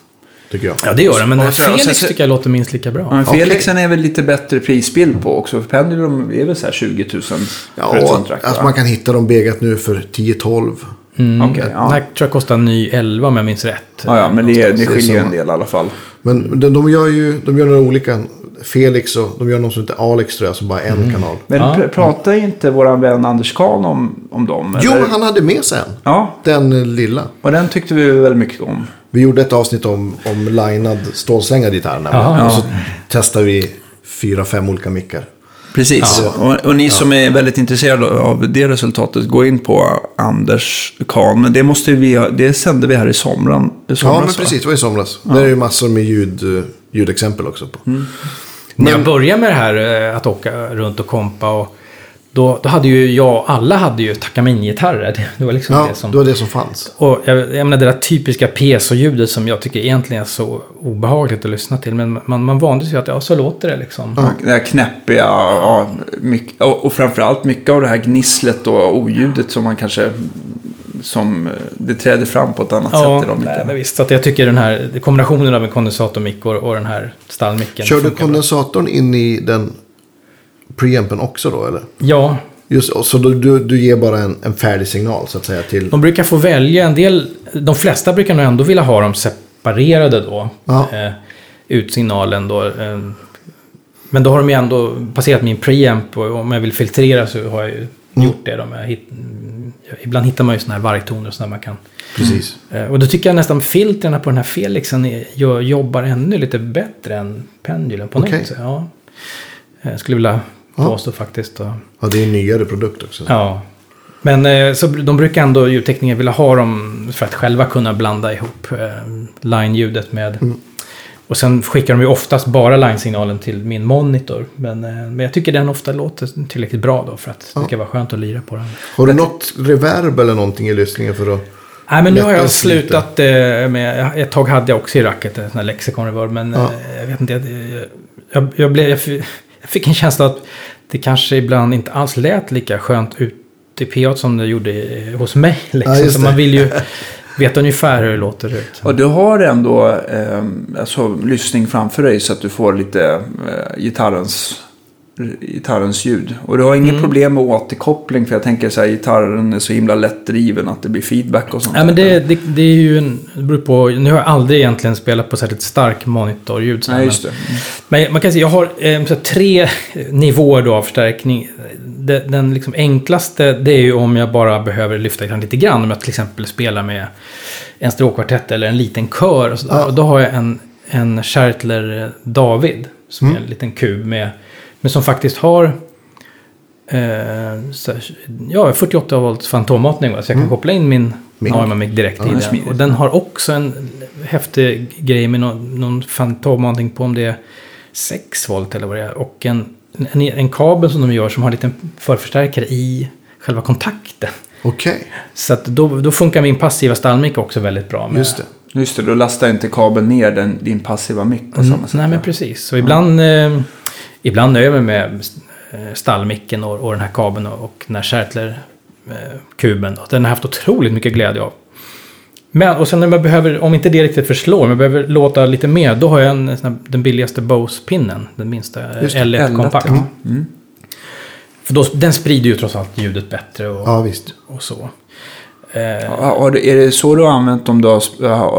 Tycker jag. Ja, det gör det. Men den här Och Felix så- tycker jag låter minst lika bra. Ja, men. Felixen är väl lite bättre prisbild på också. För Pendulum är väl så här 20 000 för ett Ja, sånt rack, alltså man kan hitta dem begat nu för 10-12. Mm. Okej, Den ja. här tror jag kostar ny 11 om jag minns rätt. Ja, ja, men det, det skiljer ju en del i alla fall. Men de, de gör ju de gör några olika. Felix och de gör någon som heter Alex tror jag som bara är en kanal. Men Ja. pr- pratar inte vår vän Anders Kahn om, om dem? Jo, eller? han hade med sig en. Ja, Den eh, lilla. och den tyckte vi väldigt mycket om. Vi gjorde ett avsnitt om, om linad stålsträngad gitarr. Jaha. Och så testade vi fyra, fem olika mickar. Precis. Och, och ni som är väldigt intresserade av det resultatet, gå in på Anders Kahn. Men det, måste vi, det sände vi här i somran, somras. Ja, men precis. Det var i somras. Där är ju massor med ljud, eh, ljudexempel också på. När jag började med det här eh, att åka runt och kompa och då, då hade ju jag, alla hade ju Takamine-gitarrer. Det, det var liksom Ja, det som... det var det som fanns. Och jag, jag menar det där typiska piezo-ljudet som jag tycker egentligen är så obehagligt att lyssna till. Men man, man vande sig att ja, så låter det liksom. Det här knäppiga ja, mycket, och, och framförallt mycket av det här gnisslet och oljudet som man kanske... Som eh, det träder fram på ett annat Ja, sätt i de nej, mickarna. men visst. Så att jag tycker den här kombinationen av en kondensatormick och, och den här stallmicken. Kör du funkar bra. kondensatorn in i den preampen också då eller? Ja, Just, så du, du, du ger bara en, en färdig signal så att säga till... De brukar få välja en del, de flesta brukar nog ändå vilja ha dem separerade då. Ja. Eh, ut signalen då. Eh, men då har de ju ändå passerat min preamp och om jag vill filtrera så har jag ju Mm. gjort det. Då, ibland hittar man ju sådana här vargtoner och sådär man kan. Precis. Eh, och då tycker jag nästan filtrerna på den här Felixen är- jobbar ännu lite bättre än Pendulen på Okej. något sätt. Ja. Jag skulle vilja Ja. påstå faktiskt. Då. Ja, det är en nyare produkt också. Ja. Men eh, så de brukar ändå ljudtekniker vilja ha dem för att själva kunna blanda ihop eh, line-ljudet med. Mm. Och sen skickar de ju oftast bara line-signalen till min monitor. Men, eh, men jag tycker den ofta låter tillräckligt bra då för att det Ja. ska vara skönt att lira på den. Har du något reverb eller någonting i lyssningen för att... Nej men nu har jag slutat eh, med, ett tag hade jag också i racket en sån här lexikon reverb. Men Ja. eh, jag vet inte, jag, jag, jag, blev, jag, fick en känsla att det kanske ibland inte alls lät lika skönt ut i PA som det gjorde hos mig. Liksom. Ja, det. man vill ju Vet ungefär hur det låter ut. Och du har ändå eh, alltså, lyssning framför dig så att du får lite eh, gitarrens, gitarrens ljud. Och du har inget Mm. problem med återkoppling för jag tänker så här gitarren är så himla lättdriven att det blir feedback och sånt. Nej, men det, det, det är ju en... Det beror på, nu har jag aldrig egentligen spelat på särskilt stark monitorljud. Nej, men- just det. Mm. Men man kan säga, jag har eh, så här, tre nivåer då av förstärkning. Den, den liksom enklaste, det är ju om jag bara behöver lyfta lite grann. Om jag till exempel spelar med en stråkkvartett eller en liten kör. Och så, Ja. och då har jag en, en Schertler David, som är en liten kub med, men som faktiskt har eh, så ja, 48 volts fantommatning. va, Så jag kan koppla in min Min. Neumann mic direkt Ja, i den. smidigt. Och den har också en häftig grej med någon, någon fantommatning på om det är 6 volt eller vad det är. Och en, en, en kabel som de gör som har en liten förförstärkare i själva kontakten. Okej, Så att då, då funkar min passiva stallmick också väldigt bra. Med, just det. Just det, då lastar inte kabeln ner den, din passiva mick på Mm, samma sätt. nej men precis. Så ibland, eh, ibland nöjer jag mig med eh, stallmicken och, och den här kabeln och, och den här Schertler-kuben. den har jag haft otroligt mycket glädje av. Men, och sen när man behöver, om inte det riktigt förslår, men behöver låta lite mer, då har jag en, här, den billigaste Bose-pinnen. Den minsta, eh, Just det, L1 L1, kompakt. Mm. För då, den sprider ju trots allt ljudet bättre och, Ja, visst. och så. Eh, du- är det så du har använt om du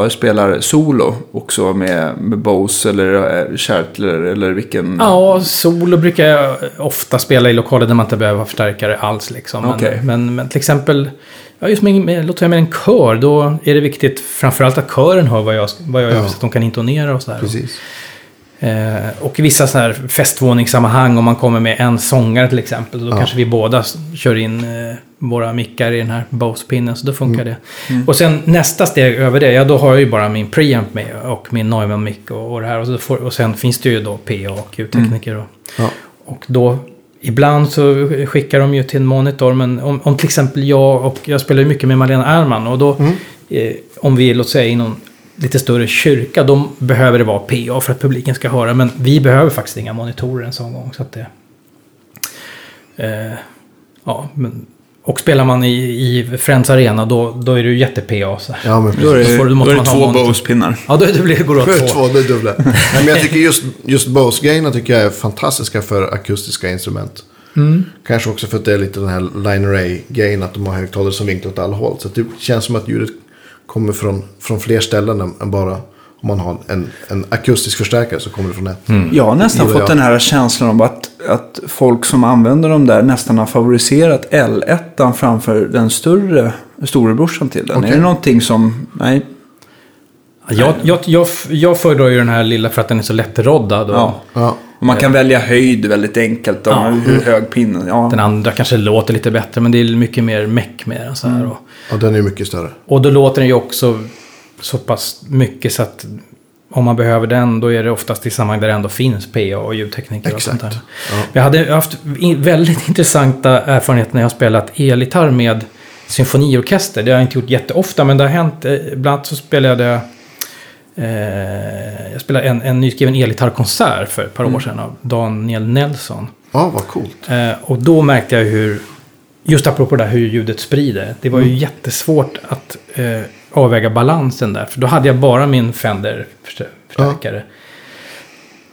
spelar solo också med, med Bose eller eh, Schertler eller vilken? Ja, solo brukar jag ofta spela i lokaler där man inte behöver ha förstärkare alls. Liksom. Men, Okej. men, men till exempel, ja, just med, med, låt säga med en kör, då är det viktigt framförallt att kören hör vad jag, vad jag gör Ja. så att de kan intonera och sådär. Precis. Eh, och i vissa så här festvåningssammanhang, om man kommer med en sångare till exempel, då Ja. kanske vi båda kör in eh, våra mickar i den här Bose-pinnen, så då funkar Mm. det. Och sen nästa steg över det, ja då har jag ju bara min preamp med och min Neumann mick och, och det här. Och, så får, och sen finns det ju då PA och ljudtekniker. Och, Ja. och då, ibland så skickar de ju till en monitor, men om, om till exempel jag och jag spelar ju mycket med Malena Ernman och då, Mm. eh, om vi låt säga i någon lite större kyrka, då behöver det vara PA för att publiken ska höra, men vi behöver faktiskt inga monitorer en sån gång. Så att det, eh, ja, men, och spelar man i, i Friends Arena, då, då är det ju jätte-PA. Så. Ja, men Då är Då får du- då måste är det två monitor. Bose-pinnar. Ja, då, då blir det går det För åt två. två, det är dubbla. Nej, men jag tycker just, just Bose-grejerna tycker jag är fantastiska för akustiska instrument. Mm. Kanske också för att det är lite den här line array-grejen, att de har högtalare som vinklar åt alla håll. Så det känns som att ljudet kommer från, från fler ställen än, än bara om man har en, en akustisk förstärkare så kommer det från ett. Jag har nästan fått den här känslan av att, att folk som använder dem där nästan har favoriserat L1 framför den större storebrorsan till den. Okej. Är det någonting som... Nej. Jag, jag, jag, jag föredrar ju den här lilla för att den är så lättroddad. Och Ja. Ja, Och man kan välja höjd väldigt enkelt. Och Ja. Hur hög pinnen. Ja. Den andra kanske låter lite bättre, men det är mycket mer meck med den. Så här, och, ja den är mycket större. och då låter den ju också så pass mycket så att om man behöver den, då är det oftast i sammanhang där det ändå finns PA och ljudtekniker. Och sånt Exakt. där. Ja. Jag hade haft väldigt intressanta erfarenheter när jag spelat elgitarr med symfoniorkester. Det har jag inte gjort jätteofta, men det har hänt. Eh, Bland annat så spelade jag Eh, jag spelade en, en nyskriven elgitarrkonsert för ett par år sedan av Daniel Nelson. ja, vad coolt. Eh, och då märkte jag hur, just apropå det här hur ljudet sprider. Det var ju jättesvårt att eh, avväga balansen där. För då hade jag bara min Fender-förstärkare.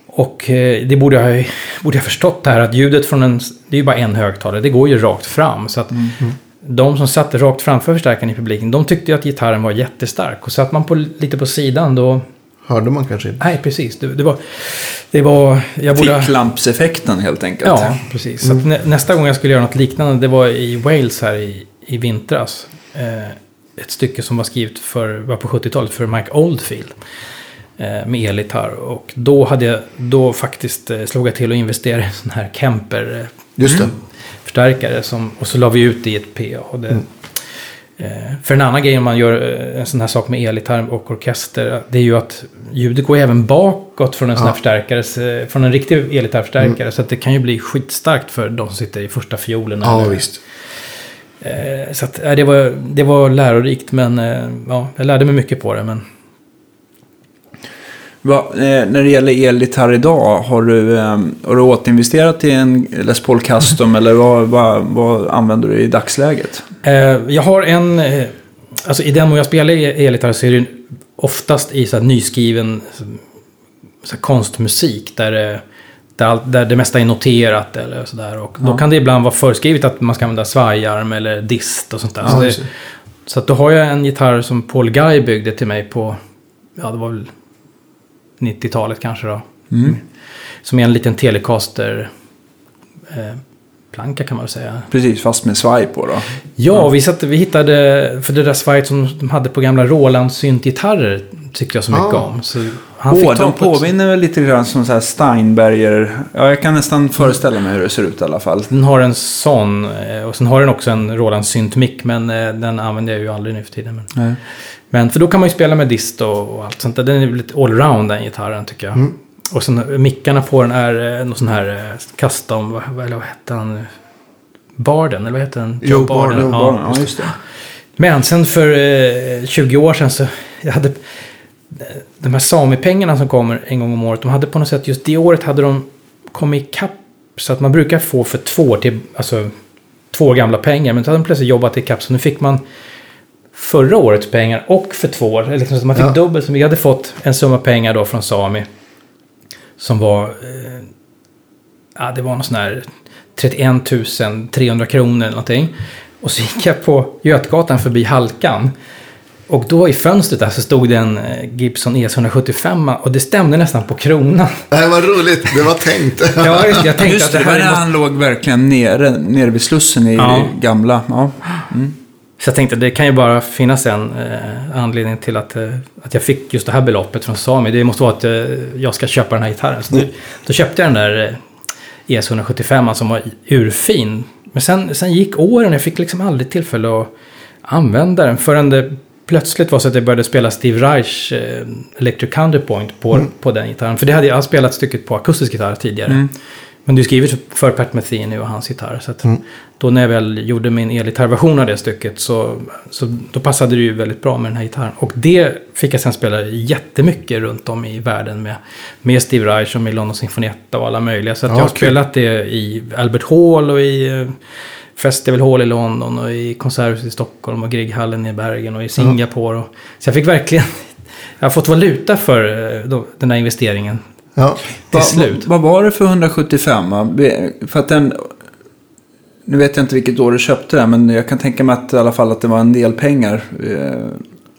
Och eh, det borde jag, borde jag förstått det här att ljudet från en, det är ju bara en högtalare, det går ju rakt fram. Så att de som satt rakt framför förstärkaren i publiken, de tyckte ju att gitarren var jättestark. Och satt man på, lite på sidan då, Hörde man kanske inte. nej precis, det, det var, det var, jag borde... Ficklampseffekten helt enkelt. Ja, precis. Så att nä, nästa gång jag skulle göra något liknande, det var i Wales här i, i vintras. Eh, ett stycke som var skrivet för, var på 70-talet för Mike Oldfield. Eh, med elgitarr. Och då hade jag, då faktiskt eh, slog jag till och investerade i en sån här Kemper eh, Just det. förstärkare. Som, och så la vi ut det i ett PA. Och det, eh, för en annan grej om man gör en sån här sak med elgitarr och orkester. Det är ju att ljudet går även bakåt från en sån här Ja. förstärkare. Från en riktig elgitarrförstärkare. Så att det kan ju bli skitstarkt för de som sitter i första fiolen. Ja, eller- visst. Eh, så att, eh, det, var, det var lärorikt. Men eh, ja, jag lärde mig mycket på det. Men Va, när det gäller elgitarr idag, har du, eh, har du återinvesterat i en Les Paul Custom eller vad, vad, vad använder du i dagsläget? Jag har en... Alltså i den mån jag spelar e- elgitarr så är det oftast i så här nyskriven så här konstmusik. Där, där, all, där det mesta är noterat eller sådär. Och då Ja. kan det ibland vara föreskrivet att man ska använda svajarm eller dist och sånt där. Ja, så, det, så att då har jag en gitarr som Paul Guy byggde till mig på... Ja, det var väl 90-talet kanske då. Mm. Som är en liten Telecaster... Eh, planka kan man väl säga. Precis, fast med svaj på då. Ja, Vi, satt, vi hittade, för det där svajet som de hade på gamla Roland syntgitarrer tyckte jag så mycket Ah. om. Så han fick de påminner väl lite grann som så här Steinberger. Ja, jag kan nästan föreställa mig hur det ser ut i alla fall. Den har en sån eh, och sen har den också en Roland syntmick men eh, den använder jag ju aldrig nu för tiden. Men, Nej. men för då kan man ju spela med dist och, allt sånt där. Den är lite allround den gitarren tycker jag. Mm. Och sen eh, mickarna på den är någon sån här custom, vad, vad, eller vad hette han? Barden, eller vad heter den? Jo, Joe Barden, Ja, Ja, ja, just det. Men sen för eh, 20 år sedan så jag hade de här Sami-pengarna som kommer en gång om året. De hade på något sätt just det året hade de kommit ikapp. Så att man brukar få för två år till, alltså två år gamla pengar. Men så hade de plötsligt jobbat ikapp så nu fick man förra årets pengar och för två år. Liksom, så man fick Ja. dubbelt. Så vi hade fått en summa pengar då från Sami. Som var, eh, ja det var någon sån här 31 300 kronor eller någonting. Och så gick jag på Götgatan förbi Halkan. Och då i fönstret där så stod det en eh, Gibson ES175 och det stämde nästan på kronan. Nej, vad roligt. Det var tänkt. Ja, just det. Jag tänkte Just att det, det det var här när måste... han låg verkligen nere, nere vid slussen i Ja. gamla. Ja. Så jag tänkte det kan ju bara finnas en eh, anledning till att, eh, att jag fick just det här beloppet från Sami. Det måste vara att eh, jag ska köpa den här gitarren. Så då, då köpte jag den där eh, ES175 som var urfin. Men sen, sen gick åren, jag fick liksom aldrig tillfälle att använda den förrän det plötsligt var så att jag började spela Steve Reich eh, Electric Counterpoint på, på den gitarren. För det hade jag, spelat stycket på akustisk gitarr tidigare. Men det är skrivet för Pat Metheny och hans gitarr. Så att då när jag väl gjorde min elgitarrversion av det stycket så, så då passade det ju väldigt bra med den här gitarren. Och det fick jag sen spela jättemycket runt om i världen med, med Steve Reich och med London Sinfonietta och alla möjliga. Så att Ja, jag har kul. spelat det i Albert Hall och i eh, Festival Hall i London och i Konserthuset i Stockholm och Grieghallen i Bergen och i Singapore. Och, så jag fick verkligen, jag har fått valuta för eh, den här investeringen. Ja. Till slut. Vad var det för 175? va? Be- För att den... Nu vet jag inte vilket år du köpte den, men jag kan tänka mig att i alla fall att det var en del pengar. Eh,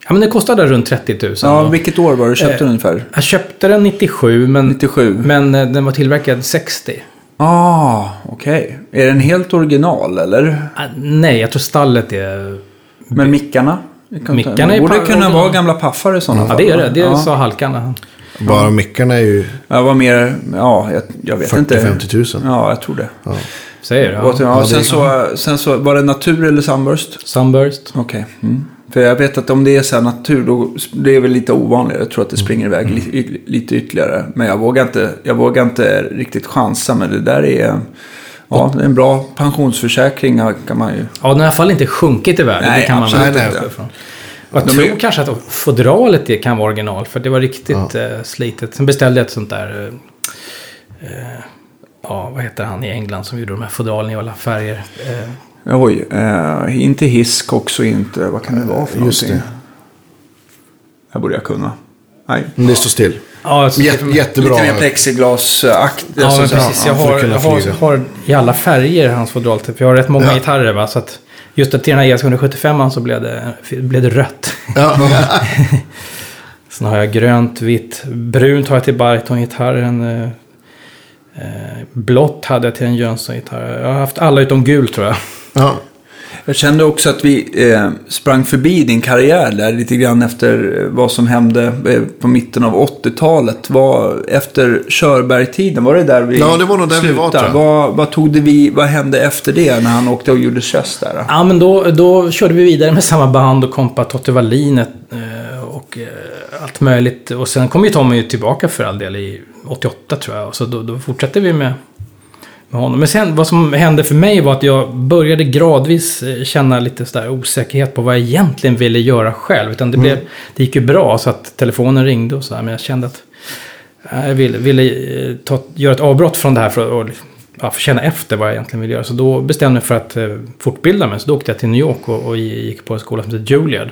Ja, men det kostade runt 30 000. Ja, vilket år var det du köpte Eh, den ungefär? Jag köpte den 97, men, 97? men den var tillverkad 60. Ah, okej. Är den helt original eller? Ah, nej, jag tror stallet är... Men mickarna? Mickarna Det är borde pa- kunna vara gamla paffar i sådana Ja, fall. det är det. Det ja. sa Halkan. Bara mickarna är ju Jag var mer, ja, jag, jag vet inte. 40-50 000. Ja, jag tror det. Ja. Säger det. ja, Ja. Ja, sen, så, sen så, var det natur eller sunburst? Sunburst. Okej. Mm. För jag vet att om det är så här natur, då det är väl lite ovanligare. Jag tror att det springer iväg li, y- lite ytterligare. Men jag vågar, inte, jag vågar inte riktigt chansa. Men det där är, ja, en bra pensionsförsäkring ja, kan man ju. Ja, den har i alla fall inte sjunkit i världen. Nej, det kan man väl inte. ifrån. Jag tror är- kanske att fodralet det kan vara original. För det var riktigt eh, slitet. Sen beställde jag ett sånt där... Eh, ja, vad heter han i England som gjorde de här fodralen i alla färger? Eh, Oj, eh, inte hisk också inte. Vad kan det vara för Just någonting? det. Här borde jag kunna. Nej. Men det står still. Ja, alltså, Jätte, jättebra. Lite mer plexiglasakt. Ja, men alltså, precis. ja, Jag har, jag har, har i alla färger hans fodral. För jag har rätt många Ja. gitarrer. Va? Så att just att till den här ES175 så blev det, blev det rött. Ja. Sen har jag grönt, vitt, brunt har jag till Barton-gitarren. Eh, eh, blått hade jag till en Jönsson-gitarr. Jag har haft alla utom gul tror jag. Ja. Jag kände också att vi eh, sprang förbi din karriär där lite grann efter eh, vad som hände eh, på mitten av 80-talet. Var, efter Körberg-tiden, var det där vi Ja, det var nog där vi var, slutade? tror jag. Vad, vad, tog det vi, vad hände efter det när han åkte och gjorde köss där? då? Ja, men då, då körde vi vidare med samma band och kompa Totte Wallin eh, och allt möjligt. Och sen kom ju Tommy tillbaka för all del i 88 tror jag. Och så då, då fortsatte vi med, med honom. Men sen vad som hände för mig var att jag började gradvis eh, känna lite sådär osäkerhet på vad jag egentligen ville göra själv. Utan det, blev, det gick ju bra så att telefonen ringde och sådär. Men jag kände att eh, jag ville, ville eh, ta, göra ett avbrott från det här för att och, ja, känna efter vad jag egentligen vill göra. Så då bestämde jag mig för att fortbilda mig. Så då åkte jag till New York och, och gick på en skola som heter Juilliard.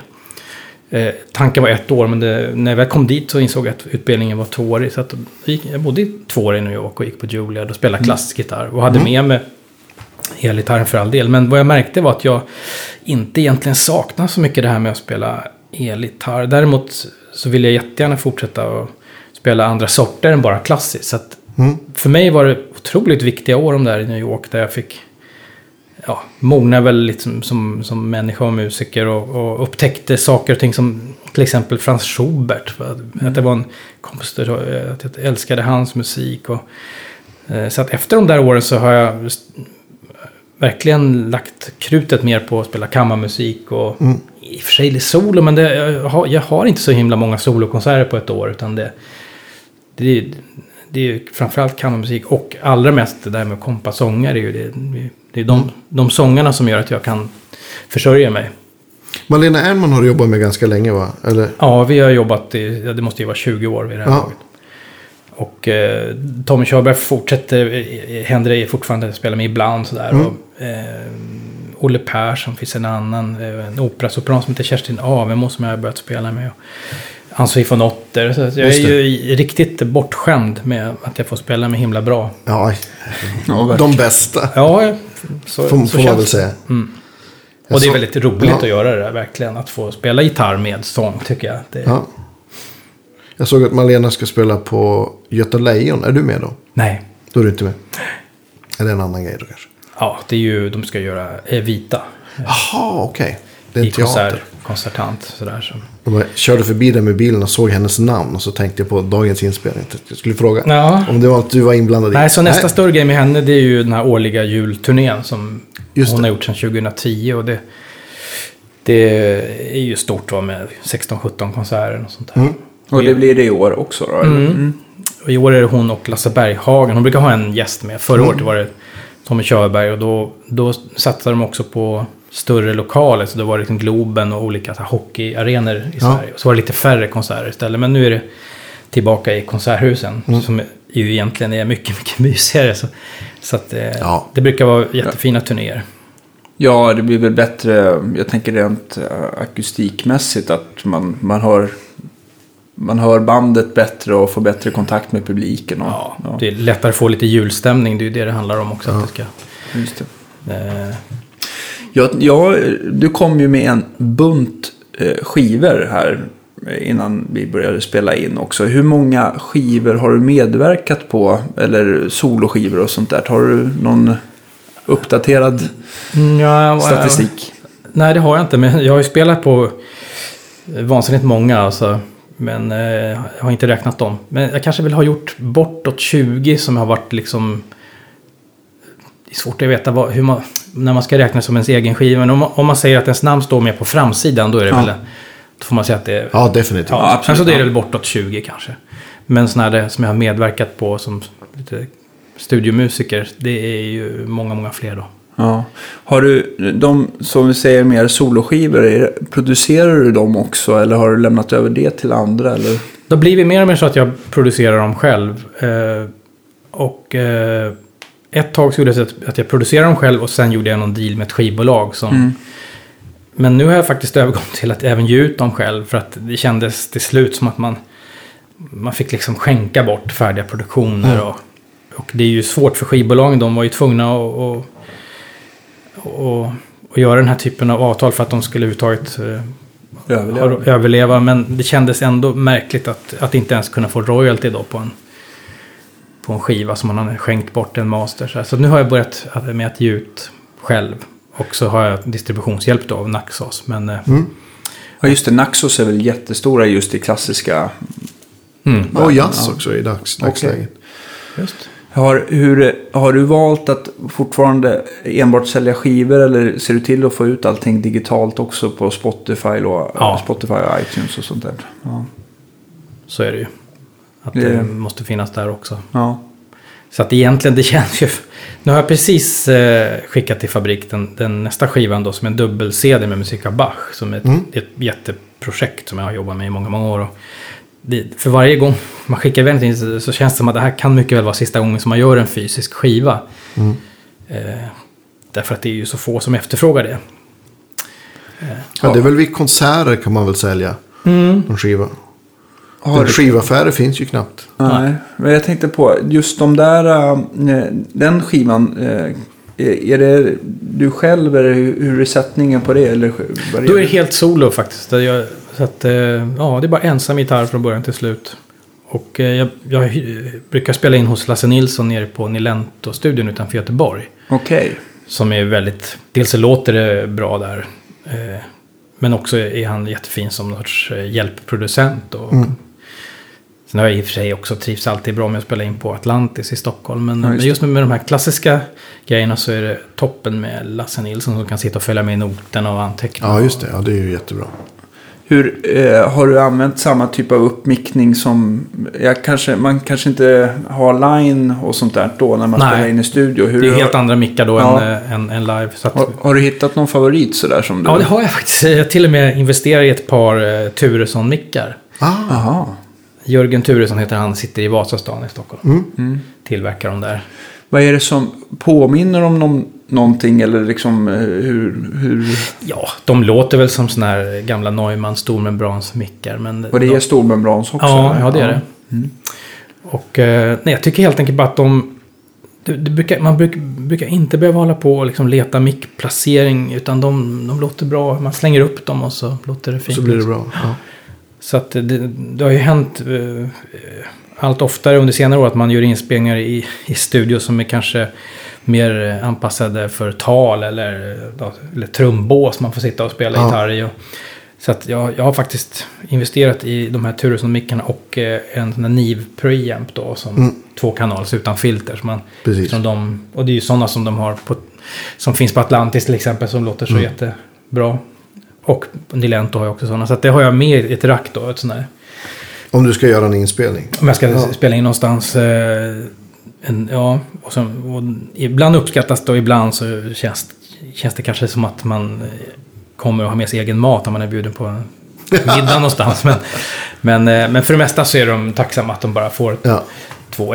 Eh, tanken var ett år, men det, när jag väl kom dit så insåg jag att utbildningen var tvåårig. Så att jag, gick, jag bodde i två år i New York och gick på Juilliard och spelade klassisk gitarr. Och hade med mig elgitarren för all del. Men vad jag märkte var att jag inte egentligen saknar så mycket det här med att spela elgitarr. Däremot så vill jag jättegärna fortsätta att spela andra sorter än bara klassiskt. Så att för mig var det otroligt viktiga år de där i New York där jag fick ja, mogna väl lite som, som, människa och musiker och, och upptäckte saker och ting som till exempel Franz Schubert. För att, det var en kompositör, att jag älskade hans musik. Och, eh, så att efter de där åren så har jag verkligen lagt krutet mer på att spela kammarmusik och i och för sig lite solo, men det, jag, har, jag har inte så himla många solokonserter på ett år. Utan det, det, är- det är ju framförallt kammarmusik och allra mest det där med att kompa sånger. Det är ju det, det är de, de sångerna som gör att jag kan försörja mig. Malena Ernman har du jobbat med ganska länge va? Eller? Ja, vi har jobbat i, det måste ju vara 20 år vid det här Ja. laget. Och eh, Tommy Körberg fortsätter, eh, händer det fortfarande, spelar med ibland sådär. Mm. Och, eh, Olle Persson finns en annan, eh, en operasopran som heter Kerstin Avemo som jag har börjat spela med. Och Ann-Sofie von Otter. Så jag är ju riktigt bortskämd med att jag får spela med himla bra. Ja, de bästa. Ja, så, Får, så får man väl säga. Jag Och det är väldigt roligt Ja. att göra det där, verkligen. Att få spela gitarr med sång, tycker jag. Det, Ja. Jag såg att Malena ska spela på Göta Lejon. Är du med då? Nej. Då är du inte med. Är det en annan grej då kanske? Ja, det är ju, de ska göra Evita. Jaha, okej. Det är I en teater. konsert, konsertant, sådär. Så. Jag körde förbi där med bilen och såg hennes namn. Och så tänkte jag på dagens inspelning. Jag skulle fråga Ja. om det var att du var inblandad i. Nej, så nästa större grej med henne det är ju den här årliga julturnén som Just hon det. har gjort sedan 2010. Och det, det är ju stort va, med 16-17 konserter och sånt där. Mm. Och det blir det i år också då? eller? Mm. Och I år är det hon och Lasse Berghagen. Hon brukar ha en gäst med. Förra året var det Tommy Körberg. Och då, då satsade de också på större lokaler. Så det var liksom Globen och olika så här, hockeyarenor i Ja. Sverige. Så var det lite färre konserter istället. Men nu är det tillbaka i konserthusen. Som ju egentligen är mycket, mycket mysigare. Så, så att, eh, Ja. det brukar vara jättefina turnéer. Ja, det blir väl bättre, jag tänker rent eh, akustikmässigt, att man, man, hör, man hör bandet bättre och får bättre kontakt med publiken. Och, Ja, ja, Det är lättare att få lite julstämning. Det är ju det det handlar om också. Att det ska, just det. eh, Ja, ja, du kom ju med en bunt eh, skivor här eh, innan vi började spela in också. Hur många skivor har du medverkat på? Eller soloskivor och sånt där? Har du någon uppdaterad ja, statistik? Nej, det har jag inte. Men jag har ju spelat på vansinnigt många. Alltså, men eh, jag har inte räknat dem. Men jag kanske vill ha gjort bortåt 20 som har varit liksom... Det är svårt att veta vad, hur man, när man ska räkna som ens egen skiva. Men om, man- om man säger att ens namn står med på framsidan, då är det Ja. väl... Då får man säga att det är... Ja, definitivt. Ja, absolut, Kanske det är väl bortåt 20 kanske. Men sådana där som jag har medverkat på som lite studiomusiker, det är ju många, många fler då. Ja. Har du de, som vi säger, mer soloskivor, producerar du dem också? Eller har du lämnat över det till andra? Eller? Då blir det mer och mer så att jag producerar dem själv. Eh, och eh, ett tag så gjorde jag så att, jag producerade dem själv och sen gjorde jag någon deal med ett skivbolag. Som, Mm. Men nu har jag faktiskt övergått till att även ge ut dem själv. För att det kändes till slut som att man, man fick liksom skänka bort färdiga produktioner. Och, och det är ju svårt för skivbolagen. De var ju tvungna att, att, att, att göra den här typen av avtal för att de skulle överhuvudtaget eh, Överleva. överleva. Men det kändes ändå märkligt att, att inte ens kunna få royalty då på en, på en skiva som man har skänkt bort en master. Så, här. så nu har jag börjat med att ge ut själv. Och så har jag distributionshjälp då av Naxos. Men eh, Ja, just det. Naxos är väl jättestora just i klassiska... mm, Och jazz också i dags, dagsläget. just. Har, hur, har du valt att fortfarande enbart sälja skivor eller ser du till att få ut allting digitalt också på Spotify och, Ja. Spotify och iTunes och sånt där? Ja. Så är det ju. Att Det- det måste finnas där också. ja. Så att egentligen, det känns ju... Nu har jag precis eh, skickat till fabrik den, den nästa skivan då som är en dubbel-CD med musik av Bach. Som är ett, Mm. ett jätteprojekt som jag har jobbat med i många, många år. Det, för varje gång man skickar iväg någonting så, så känns det som att det här kan mycket väl vara sista gången som man gör en fysisk skiva. Mm. Eh, därför att det är ju så få som efterfrågar det. Ja, det är väl vid konserter kan man väl sälja en skiva. Har, Skivaffärer finns ju knappt. nej. Men jag tänkte på just de där... eh, Den skivan. eh, Är det du själv eller hur är sättningen på det? Eller vad Då är det helt solo faktiskt. Jag, så att, eh, ja, det är bara ensam gitarr från början till slut. Och jag, jag brukar spela in hos Lasse Nilsson nere på Nilento-studion utanför Göteborg. Okej. Som är väldigt, dels låter det bra där. Men också är han jättefin som någon sorts hjälpproducent. Och, Sen har jag i och för sig också trivs alltid bra med att spela in på Atlantis i Stockholm. Men, Ja, just men just med, med de här klassiska grejerna så är det toppen med Lasse Nilsson som kan sitta och följa med i noterna och anteckna. Ja, just det. Ja, det är ju jättebra. Hur, eh, har du använt samma typ av uppmickning som... Jag kanske, man kanske inte har line och sånt där då när man Nej. spelar in i studio. Hur Det är har, helt andra mickar då Ja. än, eh, än, än live. Så att, har, har du hittat någon favorit sådär som du... ja, det har jag faktiskt. Jag har till och med investerat i ett par eh, Turesson-mickar. Ah, Aha. Jörgen Turesson heter han, sitter i Vasastan i Stockholm. mm. Tillverkar de där. Vad är det som påminner om någon, någonting eller liksom eh, hur... hur Ja, de låter väl som sådana här gamla Neumann stormembransmickar. Men och det de, är stormembrans också? Ja, eller? ja, det är det. Och eh, nej, jag tycker helt enkelt bara att de... Det, det brukar, man bruk, brukar inte behöva hålla på och liksom leta mickplacering. Utan de, de låter bra. Man slänger upp dem och så låter det fint. så blir det bra. Ja. Så att det, det har ju hänt eh, allt oftare under senare år att man gör inspelningar i, i studio som är kanske mer eh, anpassade för tal eller, eh, eller trumbås man får sitta och spela Ja. gitarr i. Och, så att jag, jag har faktiskt investerat i de här Turesson-mickarna och eh, en sån här Nive preamp då som Mm. två kanals utan filter. Så man, Precis. som de, och det är ju sådana som de har på, som finns på Atlantis till exempel som låter så Mm. jättebra. Och Nilento har jag också sådana. Så det har jag med i ett rack då. Ett sånt där. Om du ska göra en inspelning. Om jag ska Ja. spela in någonstans. Eh, en, ja, och, så, och ibland uppskattas det och ibland så känns, känns det kanske som att man eh, kommer att ha med sig egen mat om man är bjuden på middag någonstans. Men, men, eh, men för det mesta så är de tacksamma att de bara får Ja. två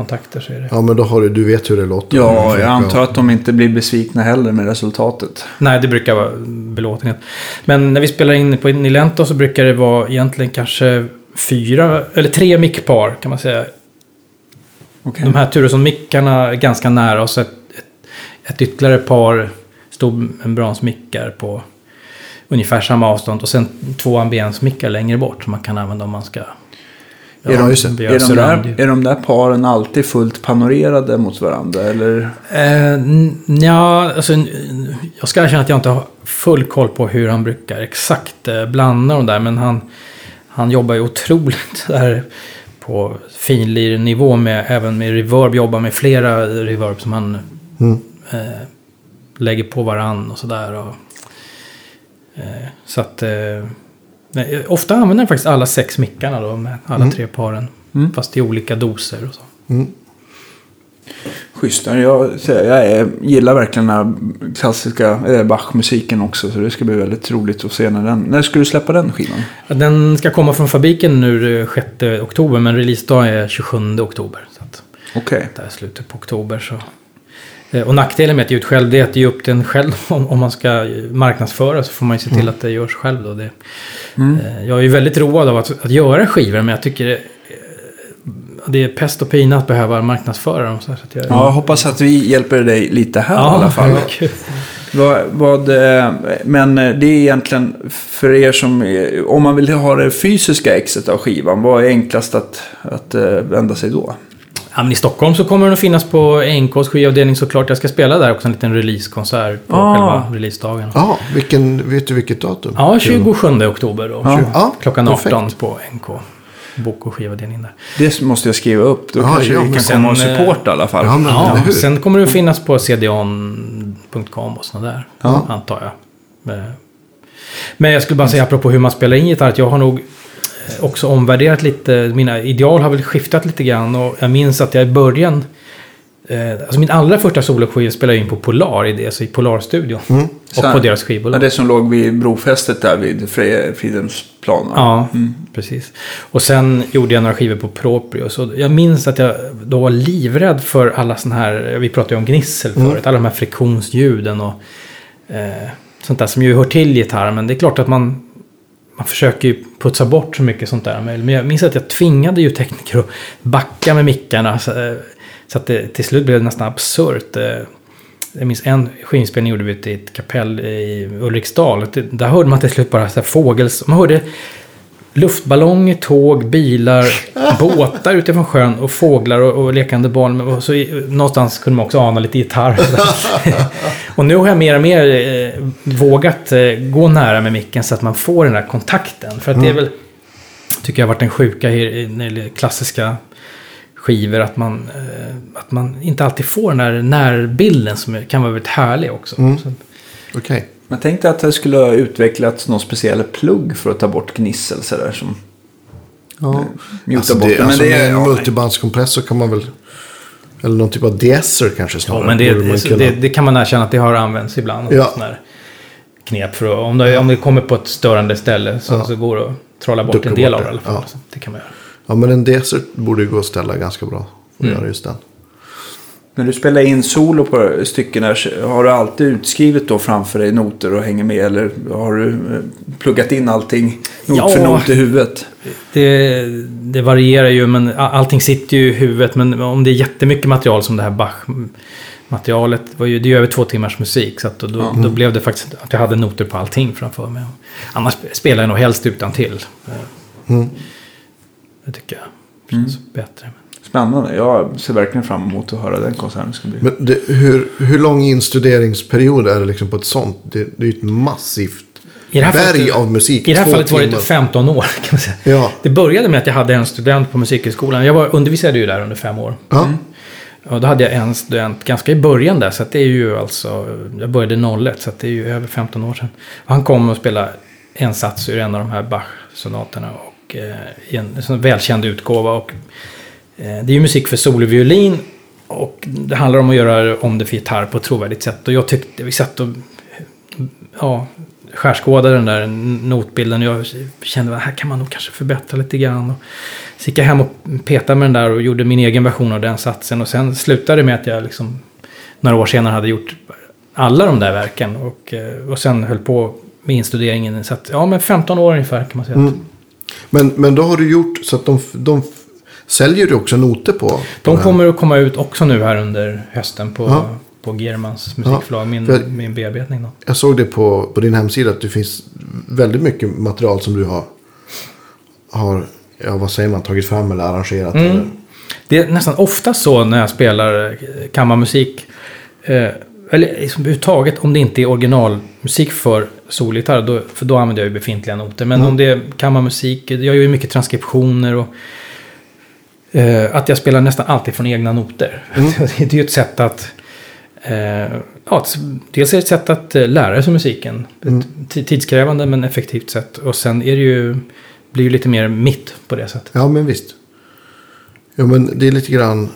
XLR-kontakter. Så är det. ja, men då har du, du vet hur det låter. Ja, jag antar att de inte blir besvikna heller med resultatet. Nej, det brukar vara belåtenhet. Men när vi spelar in på Nilento så brukar det vara egentligen kanske fyra, eller tre mickpar kan man säga. Okej. De här Turesson-mickarna är ganska nära och så ett, ett, ett ytterligare par storbembransmickar på ungefär samma avstånd. Och sen två ambiensmickar längre bort som man kan använda om man ska... Är, de, är, de där, är de där paren alltid fullt panorerade mot varandra? Eller? Eh, ja, alltså, jag ska erkänna att jag inte har full koll på hur han brukar exakt eh, blanda de där. Men han, han jobbar ju otroligt där på finlir-nivå med även med reverb. Jobbar med flera reverb som han Mm. eh, lägger på varann och sådär. och, Eh, så att... Eh, nej, ofta använder han faktiskt alla sex mickarna då med alla Mm. tre paren. Mm. Fast i olika doser och så. Mm. Schysst. Jag, säger, jag är, gillar verkligen den här klassiska eh, Bach-musiken också. Så det ska bli väldigt roligt att se när den... När ska du släppa den skivan? Den ska komma från fabriken nu eh, 6 oktober, men releasedag är 27 oktober. Så att Okej. det är slutet på oktober så Eh, Och nackdelen med att ge ut själv det är att är upp till en själv om, om man ska marknadsföra så får man ju se till att det görs själv då. Det, eh, Jag är ju väldigt road av att, att göra skivor men jag tycker det, eh, det är pest och pina att behöva marknadsföra dem. Så att jag, Ja, jag hoppas att vi hjälper dig lite här i alla fall. Vad, vad, eh, men eh, det är egentligen för er som, eh, om man vill ha det fysiska exet av skivan, vad är enklast att, att eh, vända sig då? Ja, men I Stockholm så kommer den att finnas på NKs skivavdelning såklart. Jag ska spela där också en liten releasekonsert på Ah. själva releasedagen. Ja, vilken, vet du vilket datum? Ja, 27 oktober då. Ja, Klockan perfekt. 18 på NK. Bok och skivavdelning där. Det måste jag skriva upp, då Ja, kanske ja, vi kan sen, komma och eh, supporta i alla fall. Ja, men, Ja, sen kommer det att finnas på cdon.com och sådana där. Antar jag. Eh, Men jag skulle bara säga apropå hur man spelar in gitarr. Att jag har nog också omvärderat lite. Mina ideal har väl skiftat lite grann. Och jag minns att jag i början. eh, Alltså min allra första soloskiva spelade jag in på Polar. Alltså i Polar-studion. Mm. Och på deras Ja, skivbolag. det som låg vid brofästet där vid Fridhemsplan. Ja, precis. Och sen gjorde jag några skivor på Proprio. Så jag minns att jag då var livrädd för alla sådana här, vi pratade ju om gnissel förut, alla de här friktionsljuden och eh, sånt där som ju hör till gitarr. Men det är klart att man, man försöker ju putsa bort så mycket sånt där. Men jag minns att jag tvingade ju tekniker att backa med mickarna. Så, eh, så att det till slut blev det nästan absurt. Eh, jag minns en skivspelning gjorde vi i ett kapell i Ulriksdal. Där hörde man till slut bara så här fågels... Man hörde luftballonger, tåg, bilar, båtar utifrån sjön och fåglar och, och lekande barn. Och så i, någonstans kunde man också ana lite gitarr. och nu har jag mer och mer eh, vågat eh, gå nära med micken så att man får den där kontakten. För att det är väl, tycker jag har varit en sjuka när det klassiska skivor. Att man, eh, att man inte alltid får den där närbilden som kan vara väldigt härlig också. Så, Okej. Jag tänkte att det skulle ha utvecklats någon speciell plugg för att ta bort gnissel sådär som Ja. mutar Alltså, bort det, det. alltså, Men det är, en ja, multibandskompressor kan man väl... Eller någon typ av deesser kanske snarare. Ja, men det, det, kunna- det, det kan man erkänna att det har använts ibland. Ja. Knep för att, om, det, om det kommer på ett störande ställe så, Ja. så går det att trolla bort Ducka en del bort av det. i alla fall. Ja. Det kan man göra. Ja, men en deesser borde ju gå att ställa ganska bra. För att Mm. göra just den. När du spelar in solo på stycken här, har du alltid utskrivet då framför dig noter och hänger med? Eller har du eh, pluggat in allting not Ja. för not i huvudet? Det, det varierar ju, men allting sitter ju i huvudet. Men om det är jättemycket material som det här Bach-materialet. Var ju, det är ju över två timmars musik. Så att då, då, då blev det faktiskt att jag hade noter på allting framför mig. Annars spelar jag nog helst utan till. Mm. Det tycker jag känns bättre. Spännande. Jag ser verkligen fram emot att höra den konserten. Ska bli. Men det, hur, hur lång instuderingsperiod är det liksom på ett sånt? Det, det är ju ett massivt I det här berg fallet- av musik. I det här Två fallet var det timmar. 15 år kan man säga. Ja. Det började med att jag hade en student på musikhögskolan. Jag var, undervisade ju där under fem år. Ja. Och då hade jag en student ganska i början där. Så att det är ju alltså, jag började 01 så att det är ju över 15 år sedan. Och han kom och spelade en sats ur en av de här Bach-sonaterna. Och eh, i en, en sån välkänd utgåva. Och, Eh, det är ju musik för soloviolin. Och det handlar om att göra om det för gitarr på ett trovärdigt sätt. Och jag tyckte, vi satt och ja, skärskådade den där notbilden. Jag kände att här kan man nog kanske förbättra lite grann. Och så gick jag hem och petade med den där och gjorde min egen version av den satsen. Och sen slutade det med att jag liksom några år senare hade gjort alla de där verken. Och, eh, och sen höll på med instuderingen. Så att, ja, men 15 år ungefär kan man säga. Mm. Men, men då har du gjort så att de, de säljer du också noter på. på De kommer att komma ut också nu här under hösten på, Ja. på Germans musikförlag. Min, För- min bearbetning då. Jag såg det på, på din hemsida att det finns väldigt mycket material som du har, har ja, vad säger man, tagit fram eller arrangerat. Mm. Eller, Det är nästan ofta så när jag spelar eh, kammarmusik. Eh, eller liksom överhuvudtaget om det inte är originalmusik för solgitarr. Då, för då använder jag ju befintliga noter. Men om det är kammarmusik. Jag gör ju mycket transkriptioner. och eh, Att jag spelar nästan alltid från egna noter. det är ju ett sätt att... Eh, ja, dels är det ett sätt att eh, lära sig musiken. Ti- tidskrävande men effektivt sätt. Och sen är det ju... Blir ju lite mer mitt på det sättet. ja, men visst. Ja, men det är lite grann...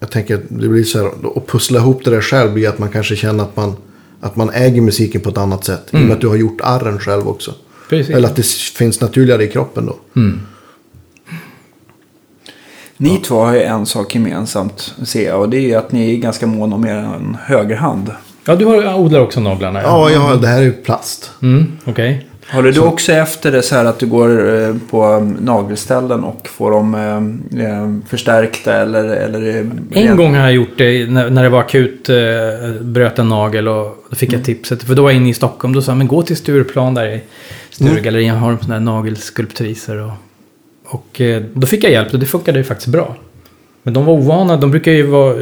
Jag tänker att det blir så här, att pussla ihop det där själv blir att man kanske känner att man, att man äger musiken på ett annat sätt. I och med att du har gjort arren själv också. Precis. Eller att det finns naturligare i kroppen då. Ni två har ju en sak gemensamt, ser jag. Och det är ju att ni är ganska måna om er högerhand. Ja, du har, odlar också naglarna. Ja, ja, det här är ju plast. Mm, Okej. Håller du också efter det så här att du går eh, på nagelställen och får dem eh, eh, förstärkta eller? eller En gång har jag gjort det när, det var akut, bröt en nagel och då fick jag tipset. För då var jag inne i Stockholm, då sa jag men gå till Stureplan där i Sturegallerian har de sådana här nagelskulptriser. Och, och eh, då fick jag hjälp och det funkade ju faktiskt bra. Men de var ovana, de brukar ju vara,